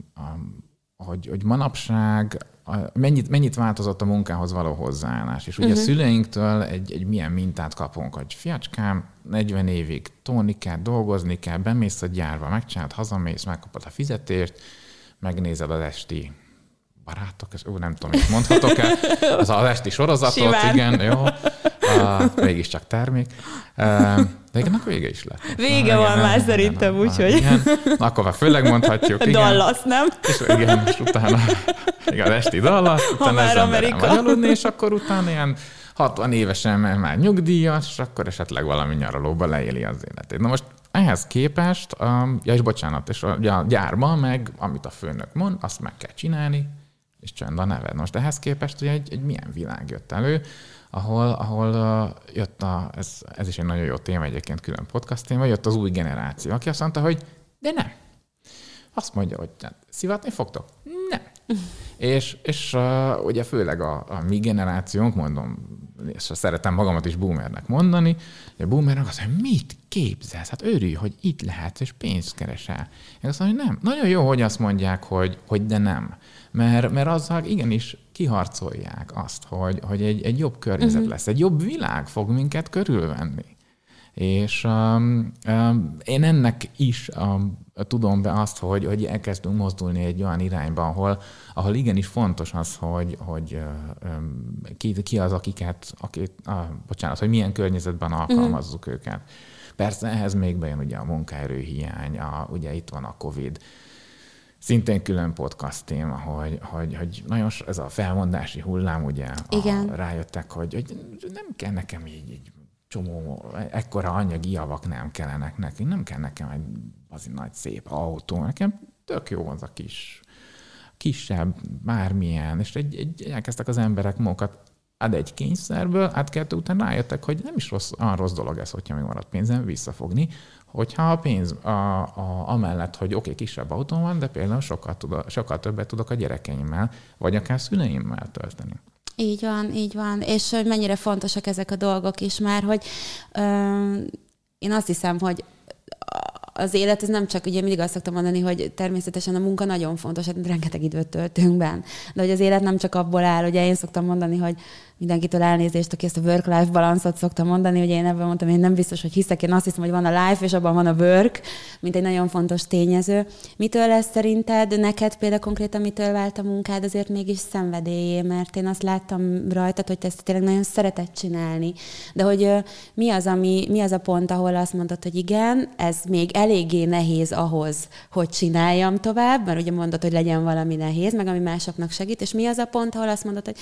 hogy, hogy manapság mennyit, mennyit változott a munkához való hozzáállás. És ugye uh-huh. a szüleinktől egy, egy milyen mintát kapunk, hogy fiacskám, 40 évig tolni kell, dolgozni kell, bemész a gyárba, megcsinálod, hazamész, megkapod a fizetést, megnézed az esti barátok, ez, ó, nem tudom, mit mondhatok-e, az az esti sorozatot, Simán. igen, jó, uh, mégiscsak termék. Uh, de igen, akkor vége is lett. Vége Na, van igen, már szerintem, úgyhogy. Igen, Na, akkor már főleg mondhatjuk. Igen. Dallas, nem? És igen, és utána igen, esti Dallas, utána már ez ember Amerika. aludni, és akkor utána ilyen 60 évesen már- már nyugdíjas, és akkor esetleg valami nyaralóba leéli az életét. Na most ehhez képest, um, ja és bocsánat, és a, ja, a gyárban meg, amit a főnök mond, azt meg kell csinálni, és csönd a neved. Most ehhez képest ugye egy, egy milyen világ jött elő, ahol, ahol uh, jött a, ez, ez is egy nagyon jó téma egyébként, külön podcast téma, jött az új generáció, aki azt mondta, hogy de nem. Azt mondja, hogy hát, szivatni fogtok? Nem. és és uh, ugye főleg a, a mi generációnk, mondom, és szeretem magamat is boomernek mondani, hogy a boomernek azt mondja, mit képzelsz? Hát örülj, hogy itt lehetsz, és pénzt keresel. Én azt mondom, hogy nem. Nagyon jó, hogy azt mondják, hogy, hogy de nem. Mert, mert azzal igenis kiharcolják azt, hogy, hogy egy, egy jobb környezet uh-huh. lesz, egy jobb világ fog minket körülvenni. És um, um, én ennek is um, tudom be azt, hogy, hogy elkezdünk mozdulni egy olyan irányba, ahol, ahol igenis fontos az, hogy, hogy um, ki, ki az, akiket, akit, ah, bocsánat, hogy milyen környezetben alkalmazzuk uh-huh. őket. Persze ehhez még bejön ugye a munkaerőhiány, a, ugye itt van a Covid, Szintén külön podcast téma, hogy, hogy, hogy nagyon so- ez a felmondási hullám, ugye Igen. A, rájöttek, hogy, hogy nem kell nekem így, így csomó, ekkora anyagi javak nem kellenek nekünk, nem kell nekem egy az nagy szép autó, nekem tök jó az a kis, kisebb, bármilyen, és egy, egy, elkezdtek az emberek magukat ad egy kényszerből, át kettő után rájöttek, hogy nem is rossz, olyan rossz dolog ez, hogyha még marad pénzem, visszafogni, hogyha a pénz a, a, amellett, hogy oké, okay, kisebb autó van, de például sokkal, tudok, sokkal többet tudok a gyerekeimmel, vagy akár szüleimmel tölteni. Így van, így van. És hogy mennyire fontosak ezek a dolgok is már, hogy ö, én azt hiszem, hogy az élet, ez nem csak, ugye mindig azt szoktam mondani, hogy természetesen a munka nagyon fontos, hát rengeteg időt töltünk benne, de hogy az élet nem csak abból áll, ugye én szoktam mondani, hogy mindenkitől elnézést, aki ezt a work-life balanszot szoktam mondani, hogy én ebben mondtam, én nem biztos, hogy hiszek, én azt hiszem, hogy van a life, és abban van a work, mint egy nagyon fontos tényező. Mitől lesz szerinted, neked például konkrétan mitől vált a munkád azért mégis szenvedélyé, mert én azt láttam rajtad, hogy te ezt tényleg nagyon szereted csinálni, de hogy mi az, ami, mi az a pont, ahol azt mondod, hogy igen, ez még eléggé nehéz ahhoz, hogy csináljam tovább, mert ugye mondod, hogy legyen valami nehéz, meg ami másoknak segít, és mi az a pont, ahol azt mondod, hogy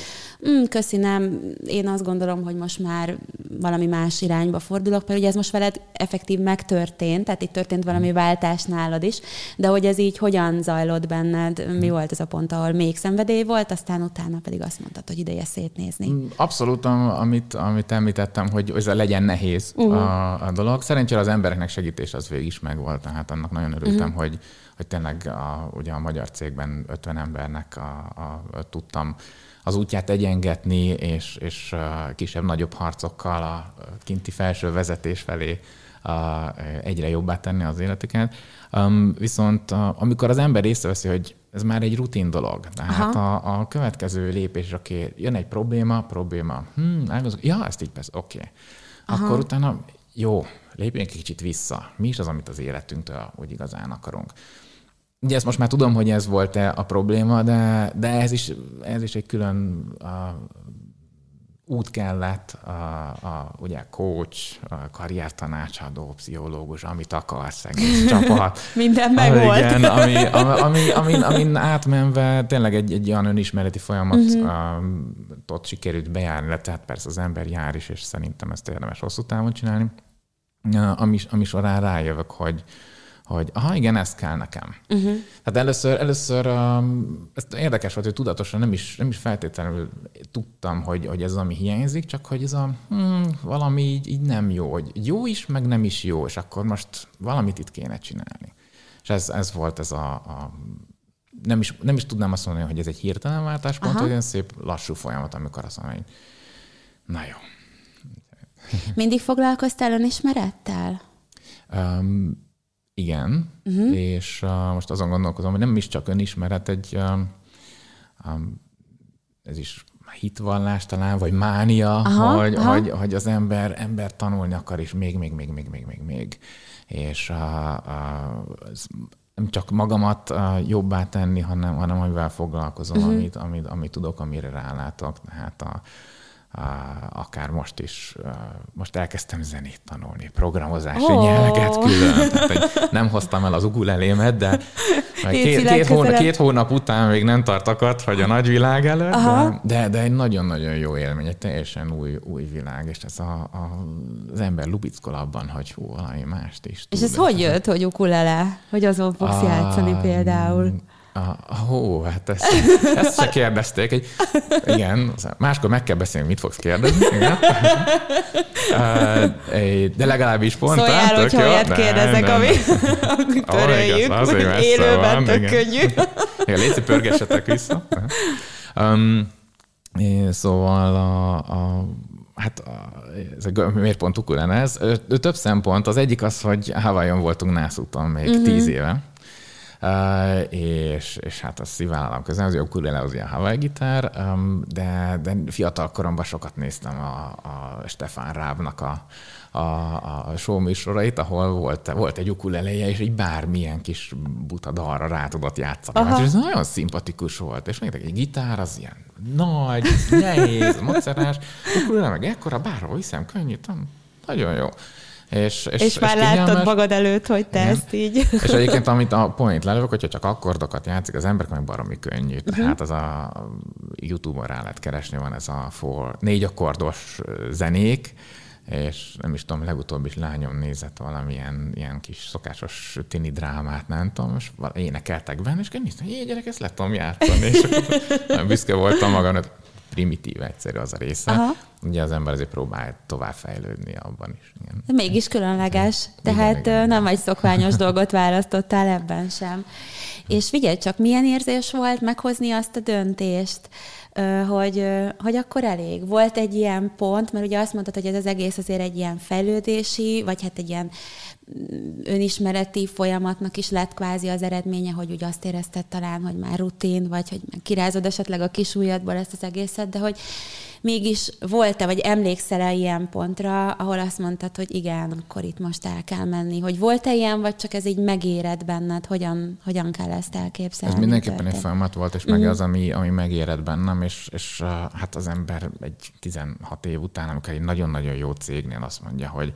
mm, köszi, nem, én azt gondolom, hogy most már valami más irányba fordulok, mert ugye ez most veled effektív megtörtént, tehát itt történt valami váltás nálad is, de hogy ez így hogyan zajlott benned, mi volt ez a pont, ahol még szenvedély volt, aztán utána pedig azt mondtad, hogy ideje szétnézni. Abszolút, am- amit, amit említettem, hogy ez legyen nehéz uh-huh. a, a dolog. Szerencsére az embereknek segítés az végig is megvolt, tehát annak nagyon örültem, uh-huh. hogy, hogy tényleg a, ugye a magyar cégben 50 embernek a, a, a, tudtam az útját egyengetni, és, és kisebb-nagyobb harcokkal a kinti felső vezetés felé a, egyre jobbá tenni az életüket. Um, viszont a, amikor az ember észreveszi, hogy ez már egy rutin dolog, tehát a, a következő lépés, oké, jön egy probléma, probléma, hm, elgondolok, ja, ezt így persze, oké. Akkor utána, jó, lépjünk egy kicsit vissza. Mi is az, amit az életünktől úgy igazán akarunk? Ugye ezt most már tudom, hogy ez volt-e a probléma, de, de ez, is, ez is egy külön a, út kellett, a, a, ugye coach, a karriertanácsadó, pszichológus, amit akarsz, egész csapat. Minden megvolt. Igen, ami, ami, ami, amin, átmenve tényleg egy, egy olyan önismereti folyamat Mhm. uh-huh. sikerült bejárni, le, tehát persze az ember jár is, és szerintem ezt érdemes hosszú távon csinálni, ami, ami során rájövök, hogy, hogy aha, igen, ez kell nekem. Uh-huh. Tehát először, először um, ez érdekes volt, hogy tudatosan nem is, nem is feltétlenül tudtam, hogy, hogy ez az, ami hiányzik, csak hogy ez a hmm, valami így, így nem jó, hogy jó is, meg nem is jó, és akkor most valamit itt kéne csinálni. És ez, ez volt ez a, a nem, is, nem is tudnám azt mondani, hogy ez egy hirtelen váltáspont, Aha. hogy egy szép lassú folyamat, amikor azt mondom, hogy na jó. Mindig foglalkoztál önismerettel? Um, igen, uh-huh. és uh, most azon gondolkozom, hogy nem is csak önismeret, egy um, um, ez is hitvallás talán, vagy mánia, Aha, hogy, aha. Hogy, hogy az ember, ember tanulni akar, és még, még, még, még, még, még, még. És uh, uh, ez, nem csak magamat uh, jobbá tenni, hanem, hanem amivel foglalkozom, uh-huh. amit, amit, amit tudok, amire rálátok. Tehát a, akár most is, most elkezdtem zenét tanulni, programozási oh. nyelveket külön. Tehát, nem hoztam el az ugulelémet, de két, két, hónap, két hónap után még nem tartakat, hogy a nagyvilág előtt, de, de, de egy nagyon-nagyon jó élmény, egy teljesen új, új világ, és ez a, a, az ember lubickol abban, hogy hú, valami mást is. És ez hogy jött, hogy ukulele? Hogy azon fogsz a, játszani például? Ah, ó, hát ezt, ezt se kérdezték. Egy, igen, máskor meg kell beszélni, mit fogsz kérdezni. Igen. De legalábbis pont. Szóljál, hogyha olyat kérdezek, ami töröljük, oh, hogy élőben tök könnyű. Igen, légy pörgessetek vissza. Um, szóval a, a Hát ez a, miért pont ukulán ez? Több szempont. Az egyik az, hogy Hawaiion voltunk nászúton még uh-huh. tíz éve, és, és hát a szívállalom közben, az ukulele az ilyen Hawaii gitár, de, de fiatal koromban sokat néztem a, a Stefan Rábnak a, a, a show műsorait, ahol volt, volt egy ukuleleje, és egy bármilyen kis buta dalra rá tudott játszani. Aha. És ez nagyon szimpatikus volt. És még egy gitár az ilyen nagy, nehéz, macerás, ukulele meg ekkora, bárhol viszem, könnyű, nagyon jó. És, és, és már és láttad magad előtt, hogy te Igen. ezt így. És egyébként, amit a point lelövök, hogyha csak akkordokat játszik az ember, akkor baromi könnyű. Uh-huh. Tehát az a YouTube-on rá lehet keresni, van ez a four, négy akkordos zenék, és nem is tudom, legutóbb is lányom nézett valamilyen ilyen kis szokásos tini drámát, nem tudom, és énekeltek benne, és néztem, hogy gyerek, ezt le tudom játszani, és büszke voltam magam, primitív egyszerű az a része. Aha. Ugye az ember azért próbál tovább fejlődni abban is. Igen. De mégis különleges, tehát igen, igen, nem egy szokványos dolgot választottál ebben sem. És figyelj csak, milyen érzés volt meghozni azt a döntést, hogy, hogy akkor elég. Volt egy ilyen pont, mert ugye azt mondtad, hogy ez az egész azért egy ilyen fejlődési, vagy hát egy ilyen önismereti folyamatnak is lett kvázi az eredménye, hogy úgy azt érezted talán, hogy már rutin, vagy hogy kirázod esetleg a kis ujjadból ezt az egészet, de hogy mégis volt-e, vagy emlékszel-e ilyen pontra, ahol azt mondtad, hogy igen, akkor itt most el kell menni, hogy volt-e ilyen, vagy csak ez így megéred benned, hogyan, hogyan kell ezt elképzelni? Ez mindenképpen történt? egy folyamat volt, és meg mm. az, ami, ami megéred bennem, és, és hát az ember egy 16 év után, amikor egy nagyon-nagyon jó cégnél azt mondja, hogy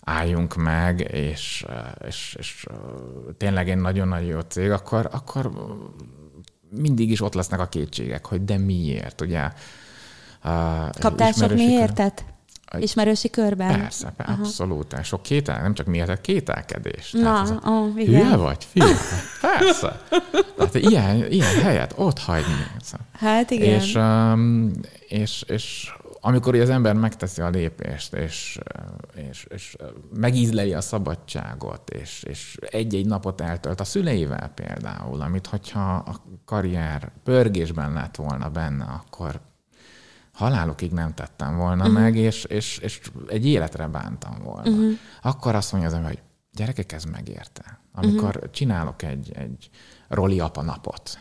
álljunk meg, és, és, és tényleg egy nagyon-nagyon jó cég, akkor, akkor mindig is ott lesznek a kétségek, hogy de miért, ugye? Kaptál sok miértet? Ismerősi körben? Persze, Aha. abszolút. Sok kétel, nem csak miért, kételkedés. Na, ez a, ó, igen. Hülye vagy? Figyelj, persze. Tehát ilyen, ilyen helyet ott hagyni. Hát igen. És, um, és, és amikor az ember megteszi a lépést, és, és, és megízleli a szabadságot, és, és egy-egy napot eltölt a szüleivel például, amit hogyha a karrier pörgésben lett volna benne, akkor halálokig nem tettem volna uh-huh. meg, és, és, és egy életre bántam volna. Uh-huh. Akkor azt mondja az ember, hogy gyerekek, ez megérte. Amikor uh-huh. csinálok egy, egy roli apa napot,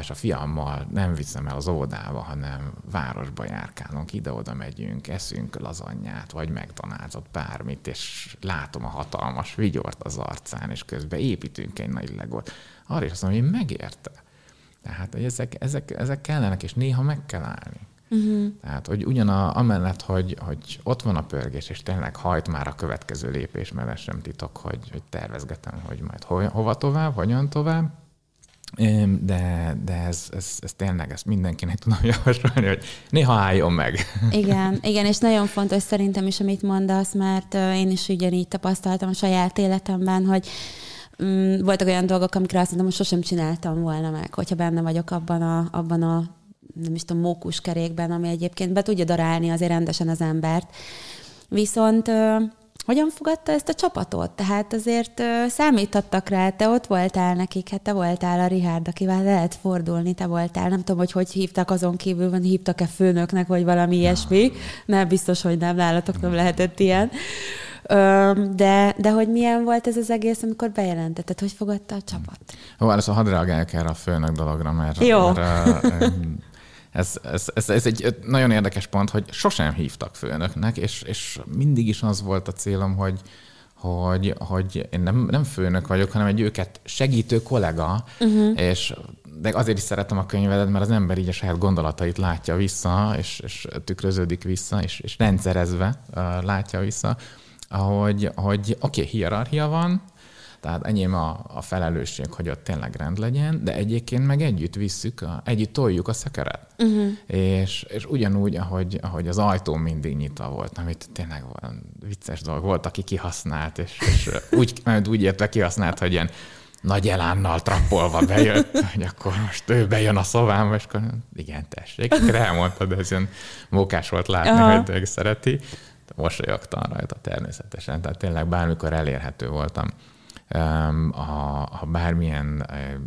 és a fiammal nem viszem el az óvodába, hanem városba járkálunk, ide-oda megyünk, eszünk lazanyát, vagy megtanázott bármit, és látom a hatalmas vigyort az arcán, és közben építünk egy nagy legót. Arra is azt mondom, hogy megérte. Tehát, hogy ezek, ezek, ezek kellenek, és néha meg kell állni. Uh-huh. Tehát, hogy ugyan a, amellett, hogy, hogy ott van a pörgés, és tényleg hajt már a következő lépés, mert ez sem titok, hogy, hogy tervezgetem, hogy majd ho, hova tovább, hogyan tovább, de, de ez, ez, ez tényleg, ezt mindenkinek tudom javasolni, hogy néha álljon meg. Igen, igen, és nagyon fontos szerintem is, amit mondasz, mert én is ugyanígy tapasztaltam a saját életemben, hogy mm, voltak olyan dolgok, amikre azt mondtam, hogy sosem csináltam volna meg, hogyha benne vagyok abban a, abban a nem is tudom, mókuskerékben, ami egyébként be tudja darálni azért rendesen az embert. Viszont hogyan fogadta ezt a csapatot? Tehát azért számíthattak rá, te ott voltál nekik, hát te voltál a Rihárd, akivel lehet fordulni, te voltál. Nem tudom, hogy hogy hívtak azon kívül, van hívtak-e főnöknek, vagy valami ilyesmi. Nem biztos, hogy nem, nálatok nem lehetett ilyen. De, de hogy milyen volt ez az egész, amikor bejelentetted, hogy fogadta a csapat? Ó, először hadd reagáljak erre a főnök dologra, mert, Jó. mert ez, ez, ez, ez egy nagyon érdekes pont, hogy sosem hívtak főnöknek, és, és mindig is az volt a célom, hogy, hogy, hogy én nem, nem főnök vagyok, hanem egy őket segítő kollega, uh-huh. és de azért is szeretem a könyvedet, mert az ember így a saját gondolatait látja vissza, és, és tükröződik vissza, és, és rendszerezve uh, látja vissza, ahogy, hogy oké, okay, hierarchia van, tehát enyém a, a felelősség, hogy ott tényleg rend legyen, de egyébként meg együtt visszük, a, együtt toljuk a szekeret. Uh-huh. És, és ugyanúgy, ahogy, ahogy az ajtó mindig nyitva volt, amit tényleg van vicces dolog volt, aki kihasznált, és, és úgy, úgy értve kihasznált, hogy ilyen nagy elánnal trappolva bejött, hogy akkor most ő bejön a szobámba, és akkor igen, tessék. Elmondtad, ez ilyen mókás volt látni, Aha. hogy ő szereti. Mosolyogtam rajta természetesen, tehát tényleg bármikor elérhető voltam ha, ha bármilyen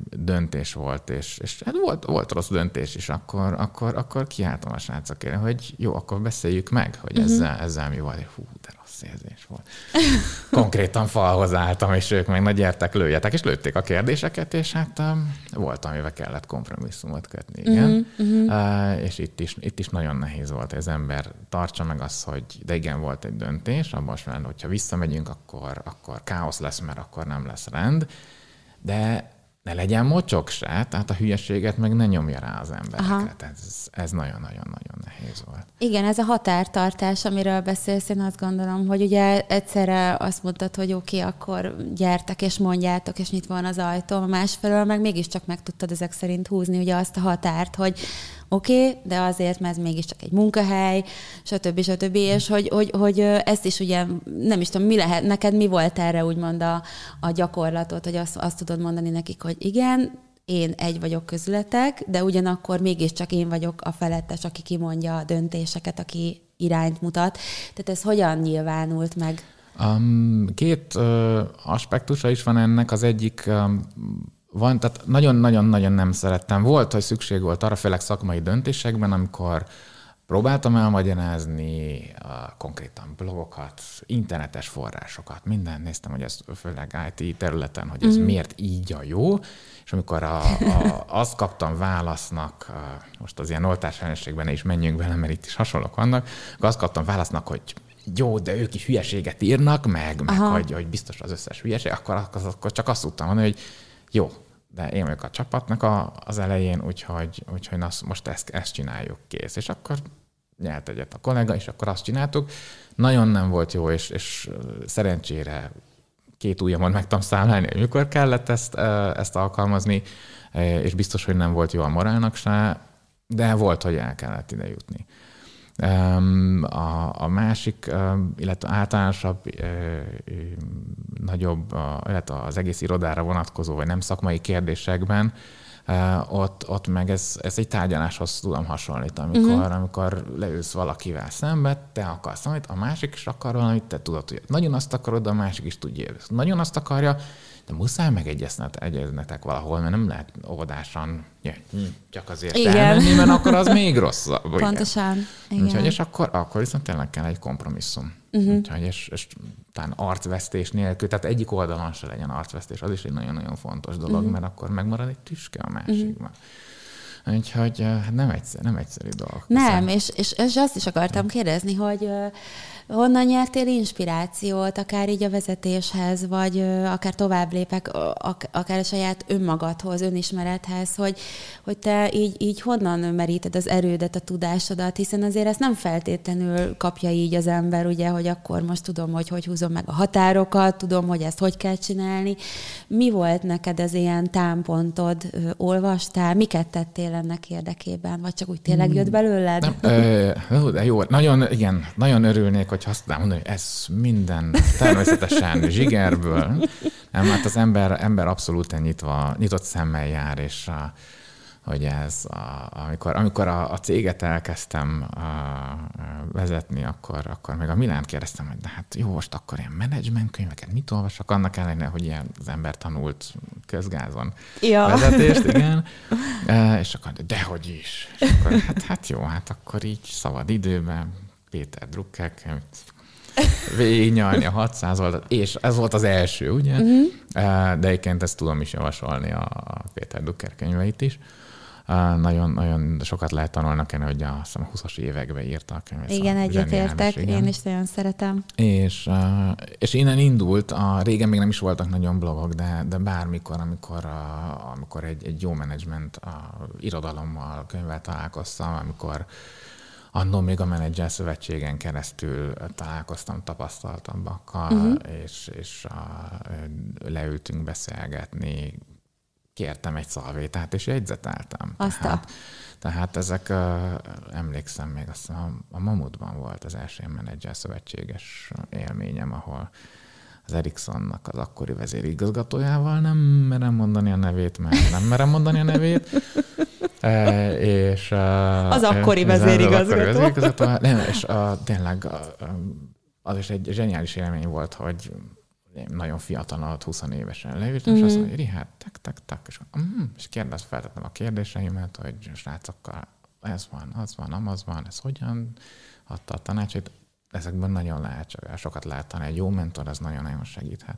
döntés volt, és, és hát volt, volt rossz döntés is, akkor, akkor, akkor kiálltam a srácokért, hogy jó, akkor beszéljük meg, hogy uh-huh. ezzel, ezzel mi volt. Hú, de rossz érzés volt. Konkrétan falhoz álltam, és ők meg nagy gyertek, lőjetek, és lőtték a kérdéseket, és hát um, volt, amivel kellett kompromisszumot kötni, igen. Uh-huh, uh, és itt is, itt is nagyon nehéz volt, hogy az ember tartsa meg azt, hogy de igen, volt egy döntés, abban már, hogyha visszamegyünk, akkor, akkor káosz lesz, mert akkor nem lesz rend, de ne legyen mocsok se, tehát a hülyeséget meg ne nyomja rá az embereket. Ez, ez nagyon-nagyon-nagyon nehéz volt. Igen, ez a határtartás, amiről beszélsz, én azt gondolom, hogy ugye egyszerre azt mondtad, hogy oké, okay, akkor gyertek és mondjátok, és nyitva van az ajtó, másfelől meg mégiscsak meg tudtad ezek szerint húzni ugye azt a határt, hogy oké, okay, de azért, mert ez mégiscsak egy munkahely, stb. stb. És hogy, hogy, hogy ezt is ugye, nem is tudom, mi lehet, neked mi volt erre úgymond a, a gyakorlatot, hogy azt, azt tudod mondani nekik, hogy igen, én egy vagyok közületek, de ugyanakkor mégiscsak én vagyok a felettes, aki kimondja a döntéseket, aki irányt mutat. Tehát ez hogyan nyilvánult meg? Um, két uh, aspektusa is van ennek. Az egyik um, van, tehát nagyon-nagyon-nagyon nem szerettem. Volt, hogy szükség volt arra, főleg szakmai döntésekben, amikor próbáltam elmagyarázni a konkrétan blogokat, internetes forrásokat, minden néztem, hogy ez főleg IT területen, hogy ez mm. miért így a jó, és amikor a, a, azt kaptam válasznak, a, most az ilyen oltás is menjünk bele, mert itt is hasonlók vannak, akkor azt kaptam válasznak, hogy jó, de ők is hülyeséget írnak, meg, meg hogy, hogy biztos az összes hülyeség, akkor, akkor csak azt tudtam mondani, hogy jó, de én vagyok a csapatnak a, az elején, úgyhogy, úgyhogy azt, most ezt, ezt csináljuk, kész. És akkor nyert egyet a kollega, és akkor azt csináltuk. Nagyon nem volt jó, és, és szerencsére két ujjamon meg tudtam számlálni, hogy mikor kellett ezt, ezt alkalmazni, és biztos, hogy nem volt jó a morálnak se, de volt, hogy el kellett ide jutni. A, a másik, illetve általánosabb, nagyobb, illetve az egész irodára vonatkozó, vagy nem szakmai kérdésekben, ott, ott meg ez, ez egy tárgyaláshoz tudom hasonlítani, amikor, uh-huh. amikor leülsz valakivel szembe, te akarsz valamit, a másik is akar valamit, te tudod, hogy nagyon azt akarod, de a másik is tudja, nagyon azt akarja, de muszáj megegyeznetek valahol, mert nem lehet óvodásan ja, csak azért Igen. elmenni, mert akkor az még rosszabb. Pontosan. Igen. Úgyhogy, és akkor, akkor viszont tényleg kell egy kompromisszum. Uh-huh. Úgyhogy, és, és talán arcvesztés nélkül, tehát egyik oldalon se legyen arcvesztés, az is egy nagyon-nagyon fontos dolog, uh-huh. mert akkor megmarad egy tüske a másikban. Uh-huh. Úgyhogy hát nem, egyszer, nem egyszerű dolog. Nem, és, és, és azt is akartam kérdezni, hogy Honnan nyertél inspirációt, akár így a vezetéshez, vagy akár tovább lépek, akár a saját önmagadhoz, önismerethez, hogy, hogy te így, így honnan meríted az erődet, a tudásodat, hiszen azért ezt nem feltétlenül kapja így az ember, ugye, hogy akkor most tudom, hogy hogy húzom meg a határokat, tudom, hogy ezt hogy kell csinálni. Mi volt neked ez ilyen támpontod? Olvastál? Miket tettél ennek érdekében? Vagy csak úgy tényleg jött belőled? Nem, ö, de jó, nagyon, igen, nagyon örülnék, hogy hogy azt tudnám mondani, hogy ez minden természetesen zsigerből. Nem, hát az ember, ember abszolút nyitva, nyitott szemmel jár, és a, hogy ez, a, amikor, amikor a, a céget elkezdtem a, a vezetni, akkor, akkor még a Milánt kérdeztem, hogy de hát jó, most akkor ilyen menedzsment könyveket mit olvasok, annak ellenére, hogy ilyen az ember tanult közgázon ja. vezetést, igen. E, és akkor, de dehogy is. És akkor, hát, hát jó, hát akkor így szabad időben Péter Drucker végignyalni a 600 oldalt, és ez volt az első, ugye? Uh-huh. De egyébként ezt tudom is javasolni a Péter Drucker könyveit is. nagyon, nagyon sokat lehet tanulni kell, hogy a, a 20-as években írta a könyvet. Igen, egyetértek, én is nagyon szeretem. És, és innen indult, a, régen még nem is voltak nagyon blogok, de, de bármikor, amikor, amikor egy, egy jó menedzsment a irodalommal, könyvvel találkoztam, amikor annól még a menedzser szövetségen keresztül találkoztam tapasztaltabbakkal, uh-huh. és, és a, leültünk beszélgetni, kértem egy szalvétát, és jegyzeteltem. Azt tehát, tehát ezek, emlékszem még, azt a, a Mamutban volt az első menedzser szövetséges élményem, ahol az Ericssonnak az akkori vezérigazgatójával, nem merem mondani a nevét, mert nem merem mondani a nevét, e, és... Az akkori vezérigazgató. Az akkori vezérigazgató, nem, és a, tényleg az is egy zseniális élmény volt, hogy nagyon fiatal, 20 évesen leültem, mm-hmm. és azt mhm. mondja, hát, tak, tak, tak, és, mm, és kérdez, feltettem a kérdéseimet, hogy srácokkal ez van, az van, amaz van, ez hogyan adta a tanácsait. Ezekben nagyon lehet, sokat lehet tanulni. Egy jó mentor, az nagyon-nagyon segíthet.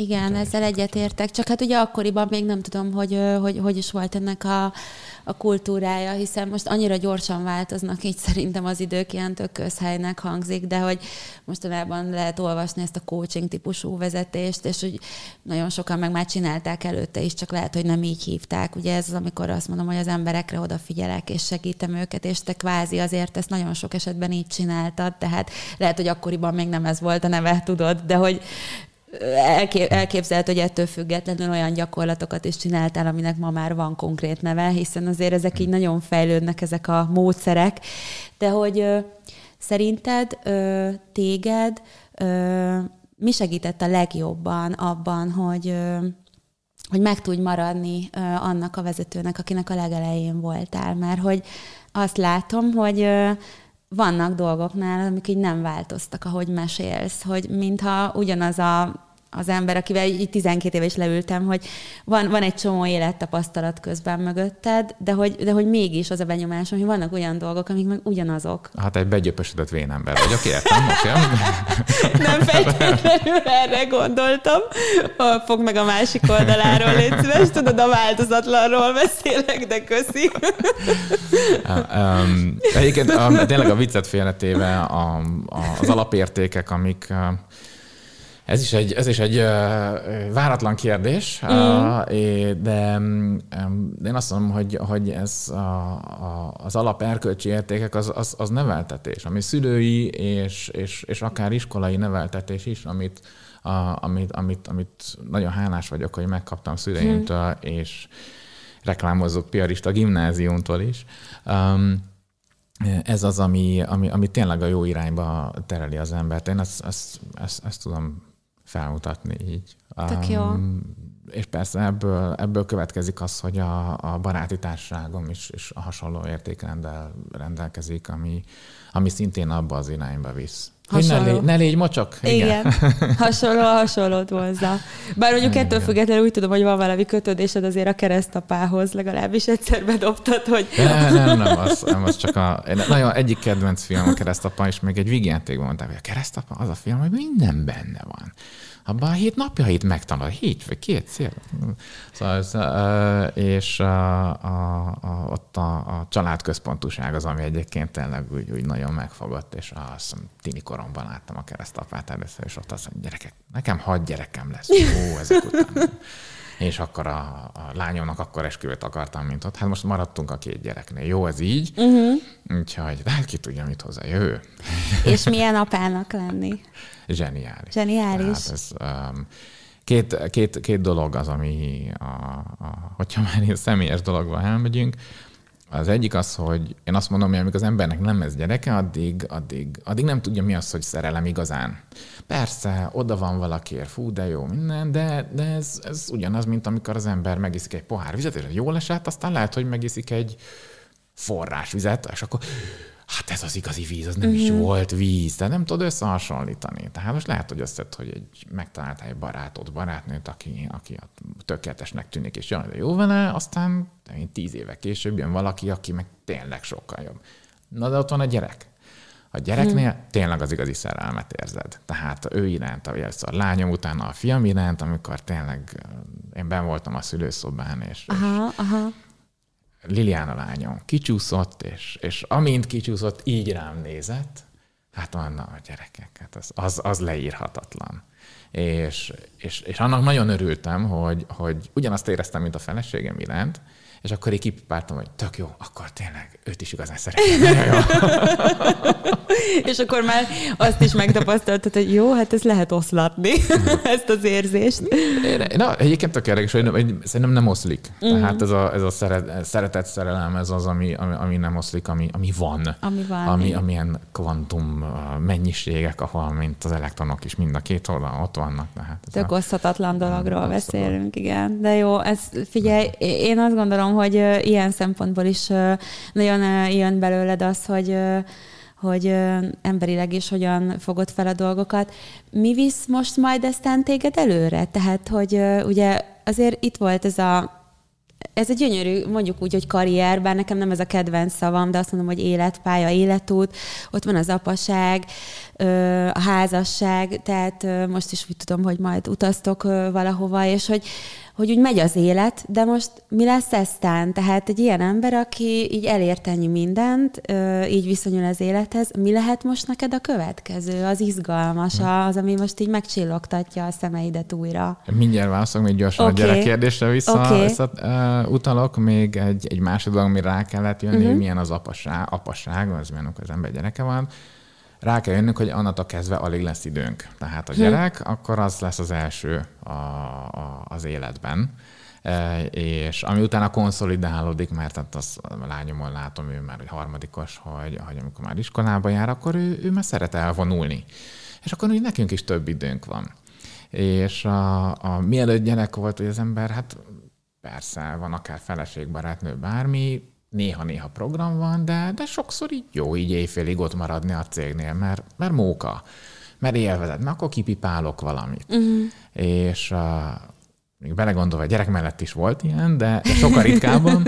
Igen, ezzel egyetértek. Csak hát ugye akkoriban még nem tudom, hogy hogy, hogy is volt ennek a, a kultúrája, hiszen most annyira gyorsan változnak, így szerintem az idők ilyen tök közhelynek hangzik, de hogy mostanában lehet olvasni ezt a coaching típusú vezetést, és hogy nagyon sokan meg már csinálták előtte is, csak lehet, hogy nem így hívták. Ugye ez az, amikor azt mondom, hogy az emberekre odafigyelek, és segítem őket, és te kvázi azért ezt nagyon sok esetben így csináltad, tehát lehet, hogy akkoriban még nem ez volt a neve, tudod, de hogy elképzelhető, hogy ettől függetlenül olyan gyakorlatokat is csináltál, aminek ma már van konkrét neve, hiszen azért ezek így nagyon fejlődnek, ezek a módszerek. De hogy szerinted téged ö, mi segített a legjobban abban, hogy hogy meg tudj maradni ö, annak a vezetőnek, akinek a legelején voltál, mert hogy azt látom, hogy ö, vannak dolgoknál, amik így nem változtak, ahogy mesélsz, hogy mintha ugyanaz a az ember, akivel így 12 éve is leültem, hogy van, van egy csomó élettapasztalat közben mögötted, de hogy, de hogy mégis az a benyomásom, hogy vannak olyan dolgok, amik meg ugyanazok. Hát egy begyöpösödött vén ember vagyok, értem, oké? Nem feltétlenül erre gondoltam. Fog meg a másik oldaláról, légy szíves, tudod, a változatlanról beszélek, de köszi. um, egyébként um, tényleg a viccet félretéve a, a, az alapértékek, amik ez is egy, ez is egy váratlan kérdés, mm. de, de én azt mondom, hogy, hogy ez a, a, az alap erkölcsi értékek az, az, az neveltetés, ami szülői és, és, és akár iskolai neveltetés is, amit, a, amit, amit, amit nagyon hálás vagyok, hogy megkaptam szüleimtől, mm. és reklámozzuk piarista gimnáziumtól is. Um, ez az, ami, ami, ami tényleg a jó irányba tereli az embert. Én ezt, ezt, ezt, ezt tudom felmutatni így. Tök jó. Um, és persze ebből, ebből következik az, hogy a, a baráti társaságom is, is a hasonló értékrendel rendelkezik, ami, ami szintén abba az irányba visz. Hasonló. ne, légy, ne légy mocsok. Igen. Igen. hasonló, hasonlót hozzá. Bár mondjuk Igen. ettől függetlenül úgy tudom, hogy van valami kötődésed azért a keresztapához, legalábbis egyszer bedobtad, hogy... Nem, nem, nem, az, nem, az csak a... Nagyon egyik kedvenc film a keresztapa, és még egy vígjátékban mondták, hogy a keresztapa az a film, hogy minden benne van abban a hét napjait megtanul, hét vagy két szél. Szóval, és a, a, a, ott a, a családközpontúság az, ami egyébként tényleg úgy, úgy nagyon megfogott, és azt tini koromban láttam a keresztapát először, és ott azt mondja, gyerekek, nekem hat gyerekem lesz. Ó, ezek után. és akkor a, a lányomnak akkor esküvőt akartam, mint ott. Hát most maradtunk a két gyereknél. Jó, ez így. Uh-huh. Úgyhogy, de hát ki tudja, mit hozzá jövő. És milyen apának lenni? Zseniális. Zseniális. Tehát ez, um, két, két, két dolog az, ami, a, a, hogyha már ilyen személyes dologba elmegyünk, az egyik az, hogy én azt mondom, hogy amíg az embernek nem ez gyereke, addig, addig, addig nem tudja mi az, hogy szerelem igazán. Persze, oda van valakiért, fú, de jó, minden, de, de ez, ez ugyanaz, mint amikor az ember megiszik egy pohár vizet, és jól esett, aztán lehet, hogy megiszik egy forrásvizet, és akkor hát ez az igazi víz, az nem uh-huh. is mhm. volt víz, de nem tudod összehasonlítani. Tehát most lehet, hogy azt hogy egy megtaláltál egy barátod, barátnőt, aki, aki a tökéletesnek tűnik, és jön jó vele, aztán tíz éve később jön valaki, aki meg tényleg sokkal jobb. Na de ott van a gyerek. A gyereknél hmm. tényleg az igazi szerelmet érzed. Tehát ő iránt, először a lányom, utána a fiam iránt, amikor tényleg én ben voltam a szülőszobán, és, aha, és aha Liliana lányom kicsúszott, és, és amint kicsúszott, így rám nézett, hát anna a gyerekek, hát az, az, az leírhatatlan. És, és, és annak nagyon örültem, hogy, hogy ugyanazt éreztem, mint a feleségem iránt, és akkor így kipipáltam, hogy tök jó, akkor tényleg őt is igazán szeretem. és akkor már azt is megtapasztaltad, hogy jó, hát ez lehet oszlatni, ezt az érzést. Na, egyébként tök érdekes, hogy, hogy szerintem nem oszlik. Uh-huh. Tehát ez a, ez a szeret, szeretet szerelem, ez az, ami, ami, ami nem oszlik, ami, ami van. Ami van. Ami, amilyen kvantum mennyiségek, ahol mint az elektronok is mind a két oldalon ott vannak. Tehát Tök oszthatatlan dologról beszélünk, igen. De jó, ez figyelj, én azt gondolom, gondolom, hogy ilyen szempontból is nagyon jön belőled az, hogy hogy emberileg is hogyan fogod fel a dolgokat. Mi visz most majd eztán téged előre? Tehát, hogy ugye azért itt volt ez a ez egy gyönyörű, mondjuk úgy, hogy karrier, bár nekem nem ez a kedvenc szavam, de azt mondom, hogy életpálya, életút, ott van az apaság, a házasság, tehát most is úgy tudom, hogy majd utaztok valahova, és hogy, hogy úgy megy az élet, de most mi lesz eztán? Tehát egy ilyen ember, aki így elért ennyi mindent, így viszonyul az élethez, mi lehet most neked a következő, az izgalmas, az, ami most így megcsillogtatja a szemeidet újra? Mindjárt válaszolok még gyorsan okay. a gyerek kérdésre vissza, okay. vissza uh, utalok, még egy, egy másik dolog, ami rá kellett jönni, uh-huh. hogy milyen az apaság, apaság az milyen, az ember gyereke van, rá kell jönnünk, hogy annatól kezdve alig lesz időnk. Tehát a hm. gyerek, hm. akkor az lesz az első a, a, az életben. E, és ami utána konszolidálódik, mert hát az a lányomon látom, ő már egy harmadikos, hogy, hogy amikor már iskolába jár, akkor ő, ő már szeret elvonulni. És akkor úgy nekünk is több időnk van. És a, a mielőtt gyerek volt, hogy az ember, hát persze, van akár feleség, barátnő, bármi, néha-néha program van, de, de sokszor így jó így éjfélig ott maradni a cégnél, mert, mert móka, mert élvezed, mert akkor kipipálok valamit. Uh-huh. És uh, még belegondolva, a gyerek mellett is volt ilyen, de, de sokkal ritkábban,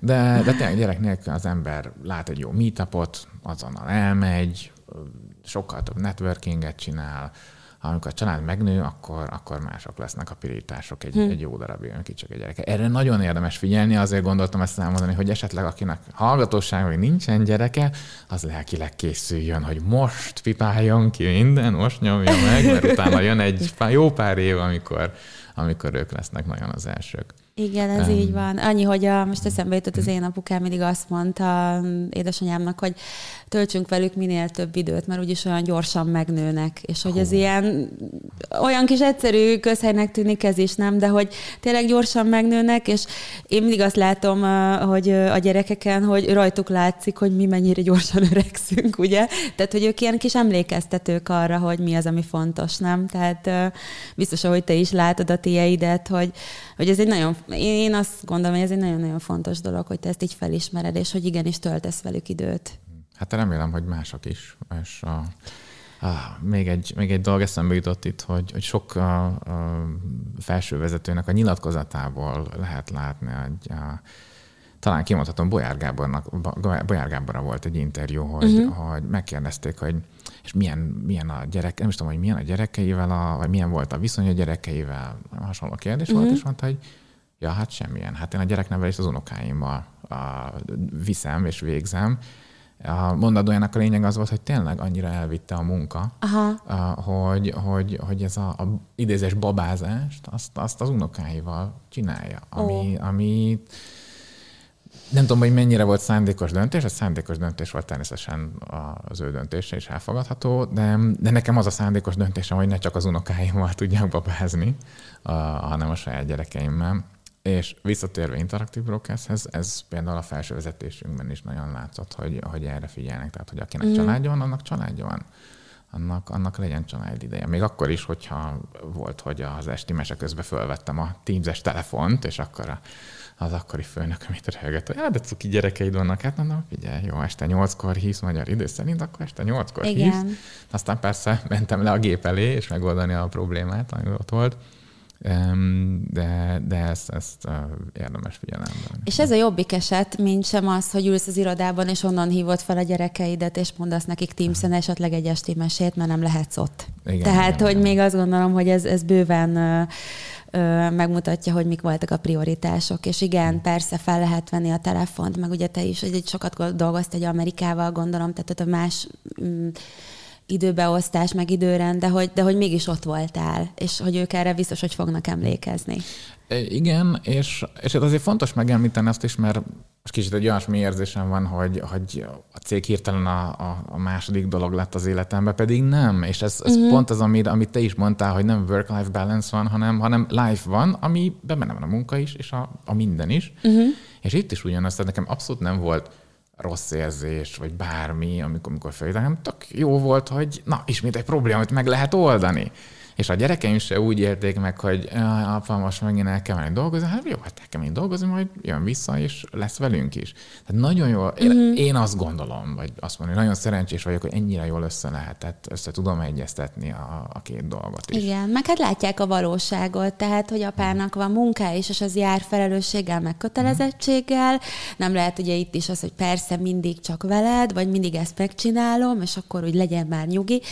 de, de tényleg gyerek nélkül az ember lát egy jó meetupot, azonnal elmegy, sokkal több networkinget csinál, amikor a család megnő, akkor, akkor mások lesznek a pirítások egy, hm. egy jó darabig, aki csak egy gyereke. Erre nagyon érdemes figyelni, azért gondoltam ezt elmondani, hogy esetleg akinek hallgatóság, vagy nincsen gyereke, az lelkileg készüljön, hogy most pipáljon ki minden, most nyomja meg, mert utána jön egy jó pár év, amikor, amikor ők lesznek nagyon az elsők. Igen, ez um, így van. Annyi, hogy a, most eszembe jutott az én apukám mindig azt mondta édesanyámnak, hogy töltsünk velük minél több időt, mert úgyis olyan gyorsan megnőnek, és hogy ez ilyen olyan kis egyszerű közhelynek tűnik ez is, nem? De hogy tényleg gyorsan megnőnek, és én mindig azt látom, hogy a gyerekeken, hogy rajtuk látszik, hogy mi mennyire gyorsan öregszünk, ugye? Tehát, hogy ők ilyen kis emlékeztetők arra, hogy mi az, ami fontos, nem? Tehát biztos, hogy te is látod a tieidet, hogy, hogy ez egy nagyon, én azt gondolom, hogy ez egy nagyon-nagyon fontos dolog, hogy te ezt így felismered, és hogy igenis töltesz velük időt. Hát remélem, hogy mások is. És a, Ah, még, egy, még egy dolog eszembe jutott itt, hogy, hogy sok a, a felső vezetőnek a nyilatkozatából lehet látni, hogy a, talán kimondhatom, Bolyár, Gábornak, Bolyár Gáborra volt egy interjú, hogy, uh-huh. hogy megkérdezték, hogy és milyen, milyen a gyerek, nem is tudom, hogy milyen a gyerekeivel, a, vagy milyen volt a viszony a gyerekeivel, hasonló kérdés uh-huh. volt, és mondta, hogy ja, hát semmilyen. Hát én a gyereknevelést az unokáimmal a, viszem és végzem, a mondadójának a lényeg az volt, hogy tényleg annyira elvitte a munka, Aha. hogy, hogy, hogy ez a, a idézés babázást, azt, azt az unokáival csinálja, ami, oh. ami nem tudom, hogy mennyire volt szándékos döntés, a szándékos döntés volt természetesen az ő döntése is elfogadható, de, de nekem az a szándékos döntésem, hogy ne csak az unokáimmal tudjak babázni, a, hanem a saját gyerekeimmel. És visszatérve interaktív broadcasthez, ez például a felső vezetésünkben is nagyon látszott, hogy, hogy erre figyelnek. Tehát, hogy akinek mm. családja van, annak családja van. Annak, annak legyen család ideje. Még akkor is, hogyha volt, hogy az esti mese közben fölvettem a Teams-es telefont, és akkor a, az akkori főnök, amit röhögött, hogy hát de cuki gyerekeid vannak, hát mondom, figyelj, jó, este nyolckor híz magyar idő szerint, akkor este nyolckor híz. Aztán persze mentem le a gép elé, és megoldani a problémát, ami ott volt de, de ezt, ezt érdemes figyelembe És ez a jobbik eset, mint sem az, hogy ülsz az irodában, és onnan hívod fel a gyerekeidet, és mondasz nekik Teams-en esetleg egy esti mesét, mert nem lehetsz ott. Igen, Tehát, igen, hogy igen. még azt gondolom, hogy ez, ez bőven ö, megmutatja, hogy mik voltak a prioritások. És igen, hmm. persze fel lehet venni a telefont, meg ugye te is, hogy sokat dolgoztál egy Amerikával, gondolom, tehát a más mm, időbeosztás, meg időrend, de hogy, de hogy mégis ott voltál, és hogy ők erre biztos, hogy fognak emlékezni. Igen, és, és azért fontos megemlíteni azt is, mert most kicsit egy olyasmi érzésem van, hogy, hogy a cég hirtelen a, a, a második dolog lett az életemben, pedig nem. És ez, ez uh-huh. pont az, amit, amit te is mondtál, hogy nem work-life balance van, hanem, hanem life van, ami benne van a munka is, és a, a minden is. Uh-huh. És itt is ugyanaz, tehát nekem abszolút nem volt rossz érzés, vagy bármi, amikor, amikor feljöttem, tök jó volt, hogy na, ismét egy probléma, amit meg lehet oldani. És a gyerekeim se úgy érték meg, hogy apa, most megint el kell menni dolgozni. Hát jó, hát el kell menni dolgozni, majd jön vissza, és lesz velünk is. Tehát nagyon jó. Én, mm-hmm. én azt gondolom, vagy azt mondom, hogy nagyon szerencsés vagyok, hogy ennyire jól össze lehetett, össze tudom egyeztetni a, a két dolgot is. Igen, meg hát látják a valóságot, tehát, hogy apának van munka is, és az jár felelősséggel, meg kötelezettséggel. Nem lehet ugye itt is az, hogy persze mindig csak veled, vagy mindig ezt megcsinálom, és akkor úgy legyen már nyugi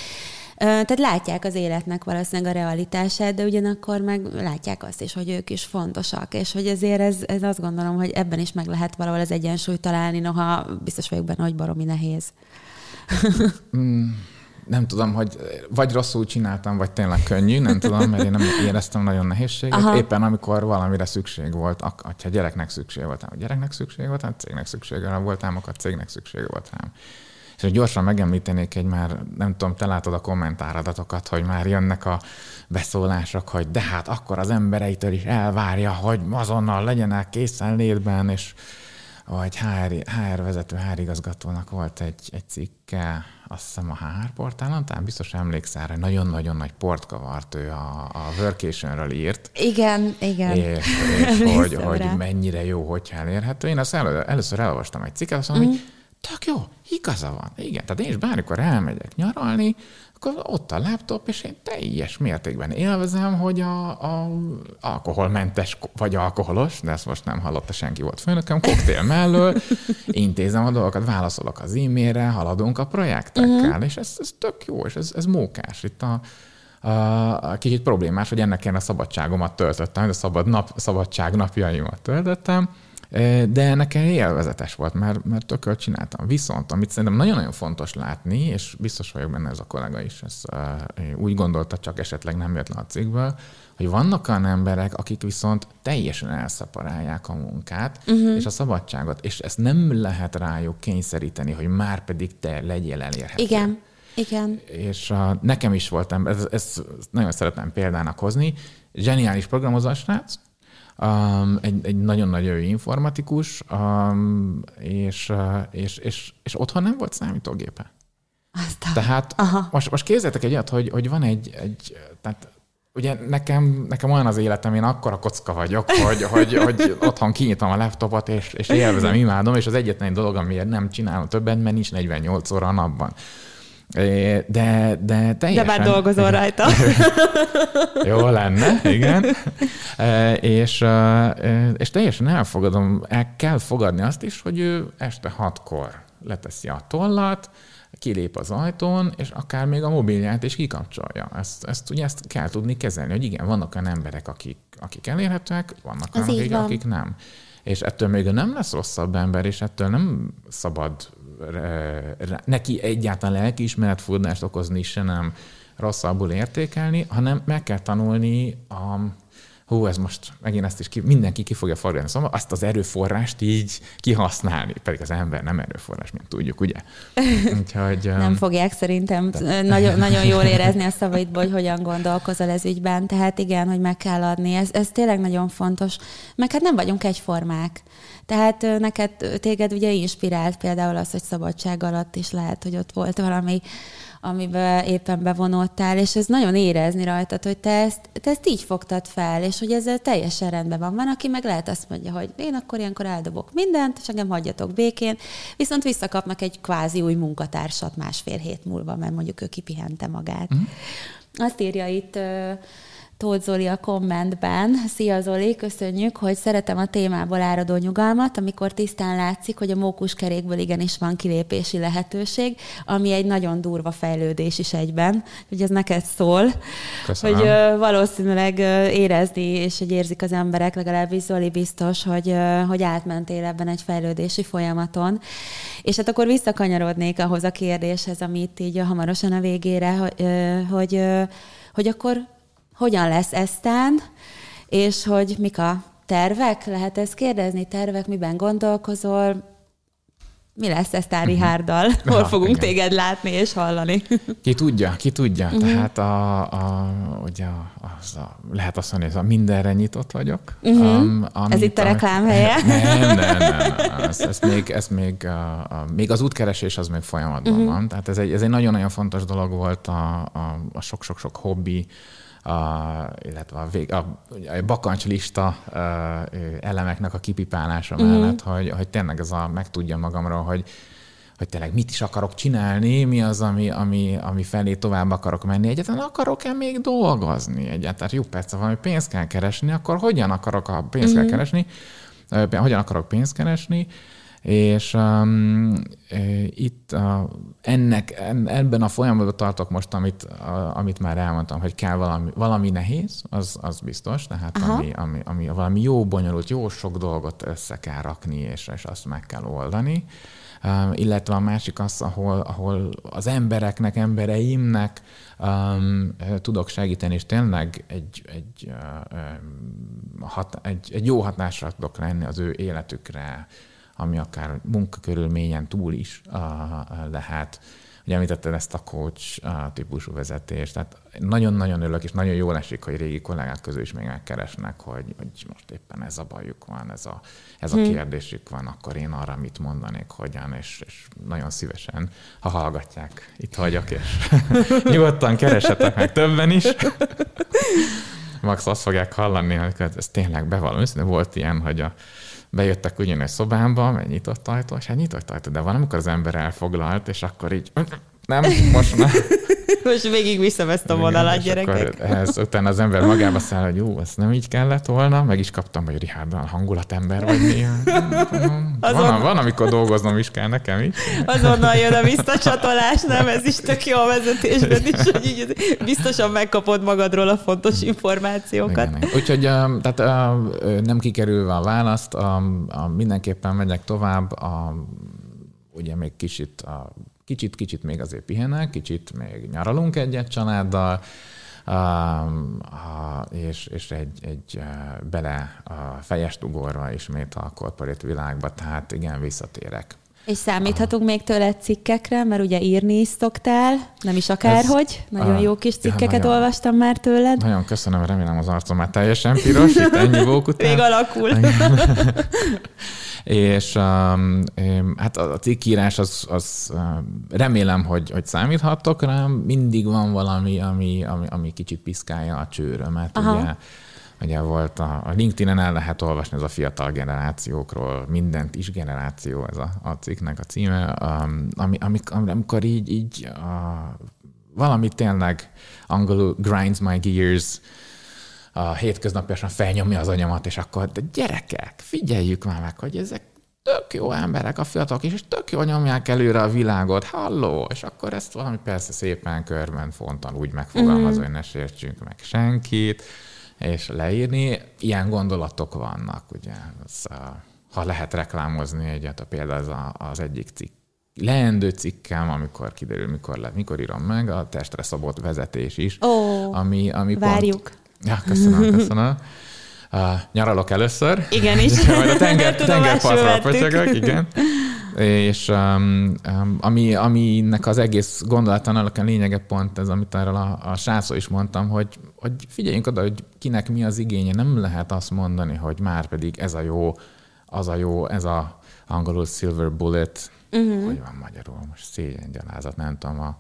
tehát látják az életnek valószínűleg a realitását, de ugyanakkor meg látják azt is, hogy ők is fontosak, és hogy ezért ez, ez azt gondolom, hogy ebben is meg lehet valahol az egyensúlyt találni, noha biztos vagyok benne, hogy baromi nehéz. mm nem tudom, hogy vagy rosszul csináltam, vagy tényleg könnyű, nem tudom, mert én nem éreztem nagyon nehézséget. Aha. Éppen amikor valamire szükség volt, ha gyereknek szükség volt, a gyereknek szükség volt, a cégnek szüksége volt rám, akkor a cégnek szüksége volt rám. És hogy gyorsan megemlítenék egy már, nem tudom, te látod a kommentáradatokat, hogy már jönnek a beszólások, hogy de hát akkor az embereitől is elvárja, hogy azonnal legyenek készenlétben, és vagy HR, HR vezető, HR igazgatónak volt egy, egy cikke, azt hiszem a HR portálon, talán biztos emlékszel, hogy nagyon-nagyon nagy port kavart ő a, a workation írt. Igen, igen. És, és hogy, hogy mennyire jó, hogyha elérhető. Én azt elő, először elolvastam egy cikket, azt mondom, mm. hogy tök jó, igaza van. Igen, tehát én is bármikor elmegyek nyaralni, akkor ott a laptop, és én teljes mértékben élvezem, hogy a, a alkoholmentes vagy alkoholos, de ezt most nem hallotta senki volt főnököm, koktél mellől, intézem a dolgokat, válaszolok az e-mailre, haladunk a projektekkel, uh-huh. és ez, ez tök jó, és ez, ez mókás. Itt a, a, kicsit problémás, hogy ennek én a szabadságomat töltöttem, a szabad nap, szabadság napjaimat töltöttem, de nekem élvezetes volt, mert, mert tököl csináltam. Viszont, amit szerintem nagyon-nagyon fontos látni, és biztos vagyok benne ez a kollega is, ez úgy gondolta, csak esetleg nem jött le a cikkből, hogy vannak olyan emberek, akik viszont teljesen elszaparálják a munkát uh-huh. és a szabadságot, és ezt nem lehet rájuk kényszeríteni, hogy már pedig te legyél elérhető. Igen. Igen. És uh, nekem is volt, ez, ez nagyon szeretem példának hozni, zseniális programozás srác, um, egy, egy nagyon-nagyon informatikus, um, és, uh, és, és, és otthon nem volt számítógépe. Aztán. Tehát Aha. most, most képzeljétek egy olyat, hogy, hogy van egy, egy tehát Ugye nekem, nekem olyan az életem, én akkor a kocka vagyok, hogy, hogy, hogy otthon kinyitom a laptopot, és, és élvezem, imádom, és az egyetlen dolog, amiért nem csinálom többet, mert nincs 48 óra a napban. De, de teljesen... De már dolgozol rajta. Jó lenne, igen. És, és teljesen elfogadom, el kell fogadni azt is, hogy ő este hatkor leteszi a tollat, kilép az ajtón, és akár még a mobilját is kikapcsolja. Ezt, ezt ugye ezt kell tudni kezelni, hogy igen, vannak olyan emberek, akik, akik elérhetőek, vannak olyan, akik, akik nem. És ettől még nem lesz rosszabb ember, és ettől nem szabad neki egyáltalán lelkiismeretfordást okozni, se nem rosszabbul értékelni, hanem meg kell tanulni a, hú, ez most megint ezt is ki, mindenki ki fogja fordulni, szóval azt az erőforrást így kihasználni, pedig az ember nem erőforrás, mint tudjuk, ugye? Úgyhogy, nem fogják szerintem de... nagyon, nagyon jól érezni a szavaidból, hogy hogyan gondolkozol ez ügyben, tehát igen, hogy meg kell adni, ez, ez tényleg nagyon fontos, meg hát nem vagyunk egyformák. Tehát neked, téged ugye inspirált például az, hogy szabadság alatt is lehet, hogy ott volt valami, amiben éppen bevonódtál, és ez nagyon érezni rajtad, hogy te ezt, te ezt így fogtad fel, és hogy ezzel teljesen rendben van. Van, aki meg lehet azt mondja, hogy én akkor ilyenkor eldobok mindent, és engem hagyjatok békén, viszont visszakapnak egy kvázi új munkatársat másfél hét múlva, mert mondjuk ő kipihente magát. Mm. Azt írja itt Tóth Zoli a kommentben. Szia Zoli, köszönjük, hogy szeretem a témából áradó nyugalmat, amikor tisztán látszik, hogy a mókuskerékből igenis van kilépési lehetőség, ami egy nagyon durva fejlődés is egyben. Hogy ez neked szól, Köszönöm. hogy ö, valószínűleg ö, érezni, és hogy érzik az emberek, legalábbis Zoli biztos, hogy, ö, hogy átmentél ebben egy fejlődési folyamaton. És hát akkor visszakanyarodnék ahhoz a kérdéshez, amit így hamarosan a végére, hogy, hogy, hogy akkor hogyan lesz eztán, és hogy mik a tervek? Lehet ezt kérdezni? Tervek, miben gondolkozol? Mi lesz eztán Rihárdal? Hol Ja, fogunk igen. téged látni és hallani? Ki tudja, ki tudja. Mhm. Uh-huh. Tehát a, a, ugye az a, lehet azt mondani, hogy a mindenre nyitott vagyok. Mhm. Um, Ez itt a reklám helye? Nem, nem, nem. nem. Ez, ez még, ez még, a, a, még az útkeresés az még folyamatban Mhm. uh-huh. van. Tehát ez egy, ez egy nagyon-nagyon fontos dolog volt a, a, a sok-sok-sok hobbi, illetve a, vég, a, a bakancslista elemeknek a kipipálása Mhm. mellett, hogy, hogy tényleg ez a, megtudjam magamról, hogy hogy tényleg mit is akarok csinálni, mi az, ami, ami, ami felé tovább akarok menni. Egyáltalán akarok-e még dolgozni? Egyáltalán jó, persze valami pénzt kell keresni, akkor hogyan akarok a pénzt Mhm. kell keresni? Ö, Hogyan akarok pénzt keresni? És um, itt uh, ennek, en, ebben a folyamatban tartok most, amit, a, amit már elmondtam, hogy kell valami, valami nehéz, az, az biztos, tehát ami, ami, ami, valami jó bonyolult, jó sok dolgot össze kell rakni, és, és azt meg kell oldani. Um, illetve a másik az, ahol, ahol az embereknek, embereimnek um, tudok segíteni, és tényleg egy, egy, uh, hat, egy, egy jó hatásra tudok lenni az ő életükre, ami akár munkakörülményen túl is lehet. Ugye említetted ezt a coach típusú vezetést, tehát nagyon-nagyon örülök, és nagyon jól esik, hogy régi kollégák közül is még megkeresnek, hogy, hogy most éppen ez a bajuk van, ez a, ez a kérdésük van, akkor én arra mit mondanék, hogyan, és, és nagyon szívesen, ha hallgatják, itt vagyok, és nyugodtan keresetek meg többen is. Max azt fogják hallani, hogy ez tényleg bevallom. Őszintén volt ilyen, hogy a, bejöttek ugyanez szobámba, egy nyitott ajtó, és hát nyitott ajtó, de van, amikor az ember elfoglalt, és akkor így nem, most nem. Most végig viszem ezt a vonalat, gyerekek. Ehhez utána az ember magába száll, hogy jó, ez nem így kellett volna, meg is kaptam, hogy Richard, hangulatember vagy néha. Van, Azon- van, amikor dolgoznom is kell nekem is. Azonnal jön a visszacsatolás, nem? Ez is tök jó a vezetésben is, hogy így biztosan megkapod magadról a fontos információkat. Igen, igen. Úgyhogy tehát, nem kikerülve a választ, mindenképpen megyek tovább, a, ugye még kicsit, a, kicsit, kicsit még azért pihenek, kicsit még nyaralunk egyet családdal, um, és, és egy, egy uh, bele a fejest ugorva ismét a korporát világba, tehát igen, visszatérek. És számíthatunk még tőled cikkekre, mert ugye írni is szoktál, nem is akárhogy. Ez- Nagyon ah, jó kis cikkeket nagyon. olvastam már tőled. Nagyon köszönöm, remélem az arcom már teljesen piros, itt ennyi vók után. Még alakul. És um, em, hát a a cikkírás az, az um, remélem, hogy, hogy számíthattok rám. Mindig van valami, ami, ami, ami kicsit piszkálja a csőrömet. Aha. Ugye, ugye volt a, a LinkedIn-en el lehet olvasni ez a fiatal generációkról, mindent is generáció ez a, a cikknek a címe, um, ami, amik, amikor így, így a, valami tényleg angolul grinds my gears, a hétköznaposan felnyomja az anyamat, és akkor, de gyerekek, figyeljük már meg, hogy ezek tök jó emberek, a fiatalok is, és tök jól nyomják előre a világot, halló, és akkor ezt valami persze szépen körben fontan úgy megfogalmazva, hogy ne sértsünk meg senkit, és leírni. Ilyen gondolatok vannak, ugye, az, ha lehet reklámozni egyet, a például az, a, az egyik cikk, leendő cikkem, amikor kiderül, mikor, le, mikor írom meg, a testre szabott vezetés is, Ó, ami, ami várjuk. Pont, ja, köszönöm, köszönöm. Uh, nyaralok először. Igenis. De majd a tenger, vettük. pötyögök, igen. És um, um, ami, aminek az egész gondolatán a lényege pont ez, amit erről a, a srácról is mondtam, hogy, hogy figyeljünk oda, hogy kinek mi az igénye. Nem lehet azt mondani, hogy már pedig ez a jó, az a jó, ez a angolul silver bullet, uh-huh. hogy van magyarul, most szégyen gyalázat, nem tudom, a,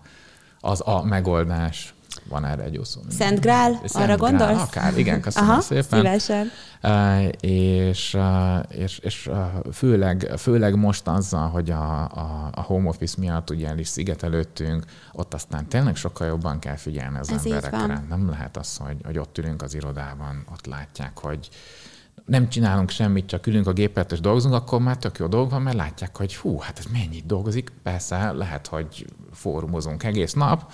az a megoldás. Van erre egy jó szó. Szent Grál, Szent arra Grál, gondolsz? Akár, igen, köszönöm Aha, szépen. szívesen. És, és, és főleg, főleg most azzal, hogy a, a, a home office miatt ugye el is szigetelődtünk, ott aztán tényleg sokkal jobban kell figyelni az Ez emberekre. Nem lehet az, hogy, hogy ott ülünk az irodában, ott látják, hogy nem csinálunk semmit, csak ülünk a gépet és dolgozunk, akkor már tök jó dolog van, mert látják, hogy hú, hát ez mennyit dolgozik. Persze, lehet, hogy fórumozunk egész nap,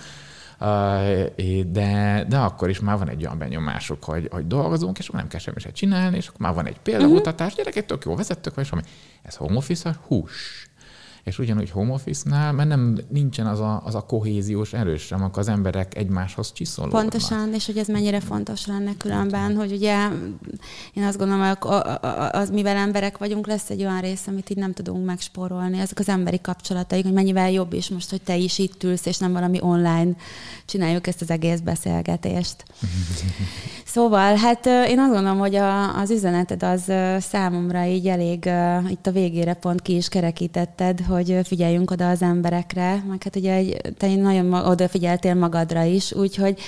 de, de akkor is már van egy olyan benyomásuk, hogy, hogy dolgozunk, és akkor nem kell semmi se csinálni, és akkor már van egy példamutatás, uh-huh. gyerekek, tök jó vezettök, vagy valami. Ez home office hús. És ugyanúgy home office-nál, mert nem nincsen az a, az a kohéziós erős sem, akkor az emberek egymáshoz csiszolódnak. Pontosan, és hogy ez mennyire fontos lenne különben, hogy ugye én azt gondolom, hogy az, mivel emberek vagyunk, lesz egy olyan rész, amit így nem tudunk megspórolni, ezek az emberi kapcsolataik, hogy mennyivel jobb is most, hogy te is itt ülsz, és nem valami online csináljuk ezt az egész beszélgetést. Szóval, hát én azt gondolom, hogy a, az üzeneted az számomra így elég itt a végére pont ki is kerekítetted, hogy figyeljünk oda az emberekre, meg hát ugye te nagyon odafigyeltél magadra is, úgyhogy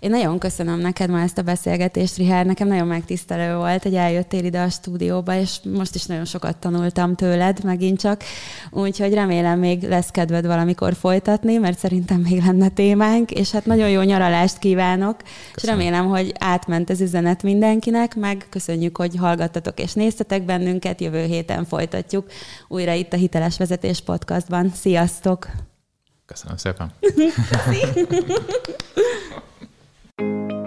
én nagyon köszönöm neked ma ezt a beszélgetést, Rihár, nekem nagyon megtisztelő volt, hogy eljöttél ide a stúdióba, és most is nagyon sokat tanultam tőled, megint csak, úgyhogy remélem még lesz kedved valamikor folytatni, mert szerintem még lenne témánk, és hát nagyon jó nyaralást kívánok, köszönöm. és remélem, hogy átment az üzenet mindenkinek, meg köszönjük, hogy hallgattatok és néztetek bennünket, jövő héten folytatjuk újra itt a Hiteles Vezetés Podcastban. Sziasztok! Köszönöm szépen!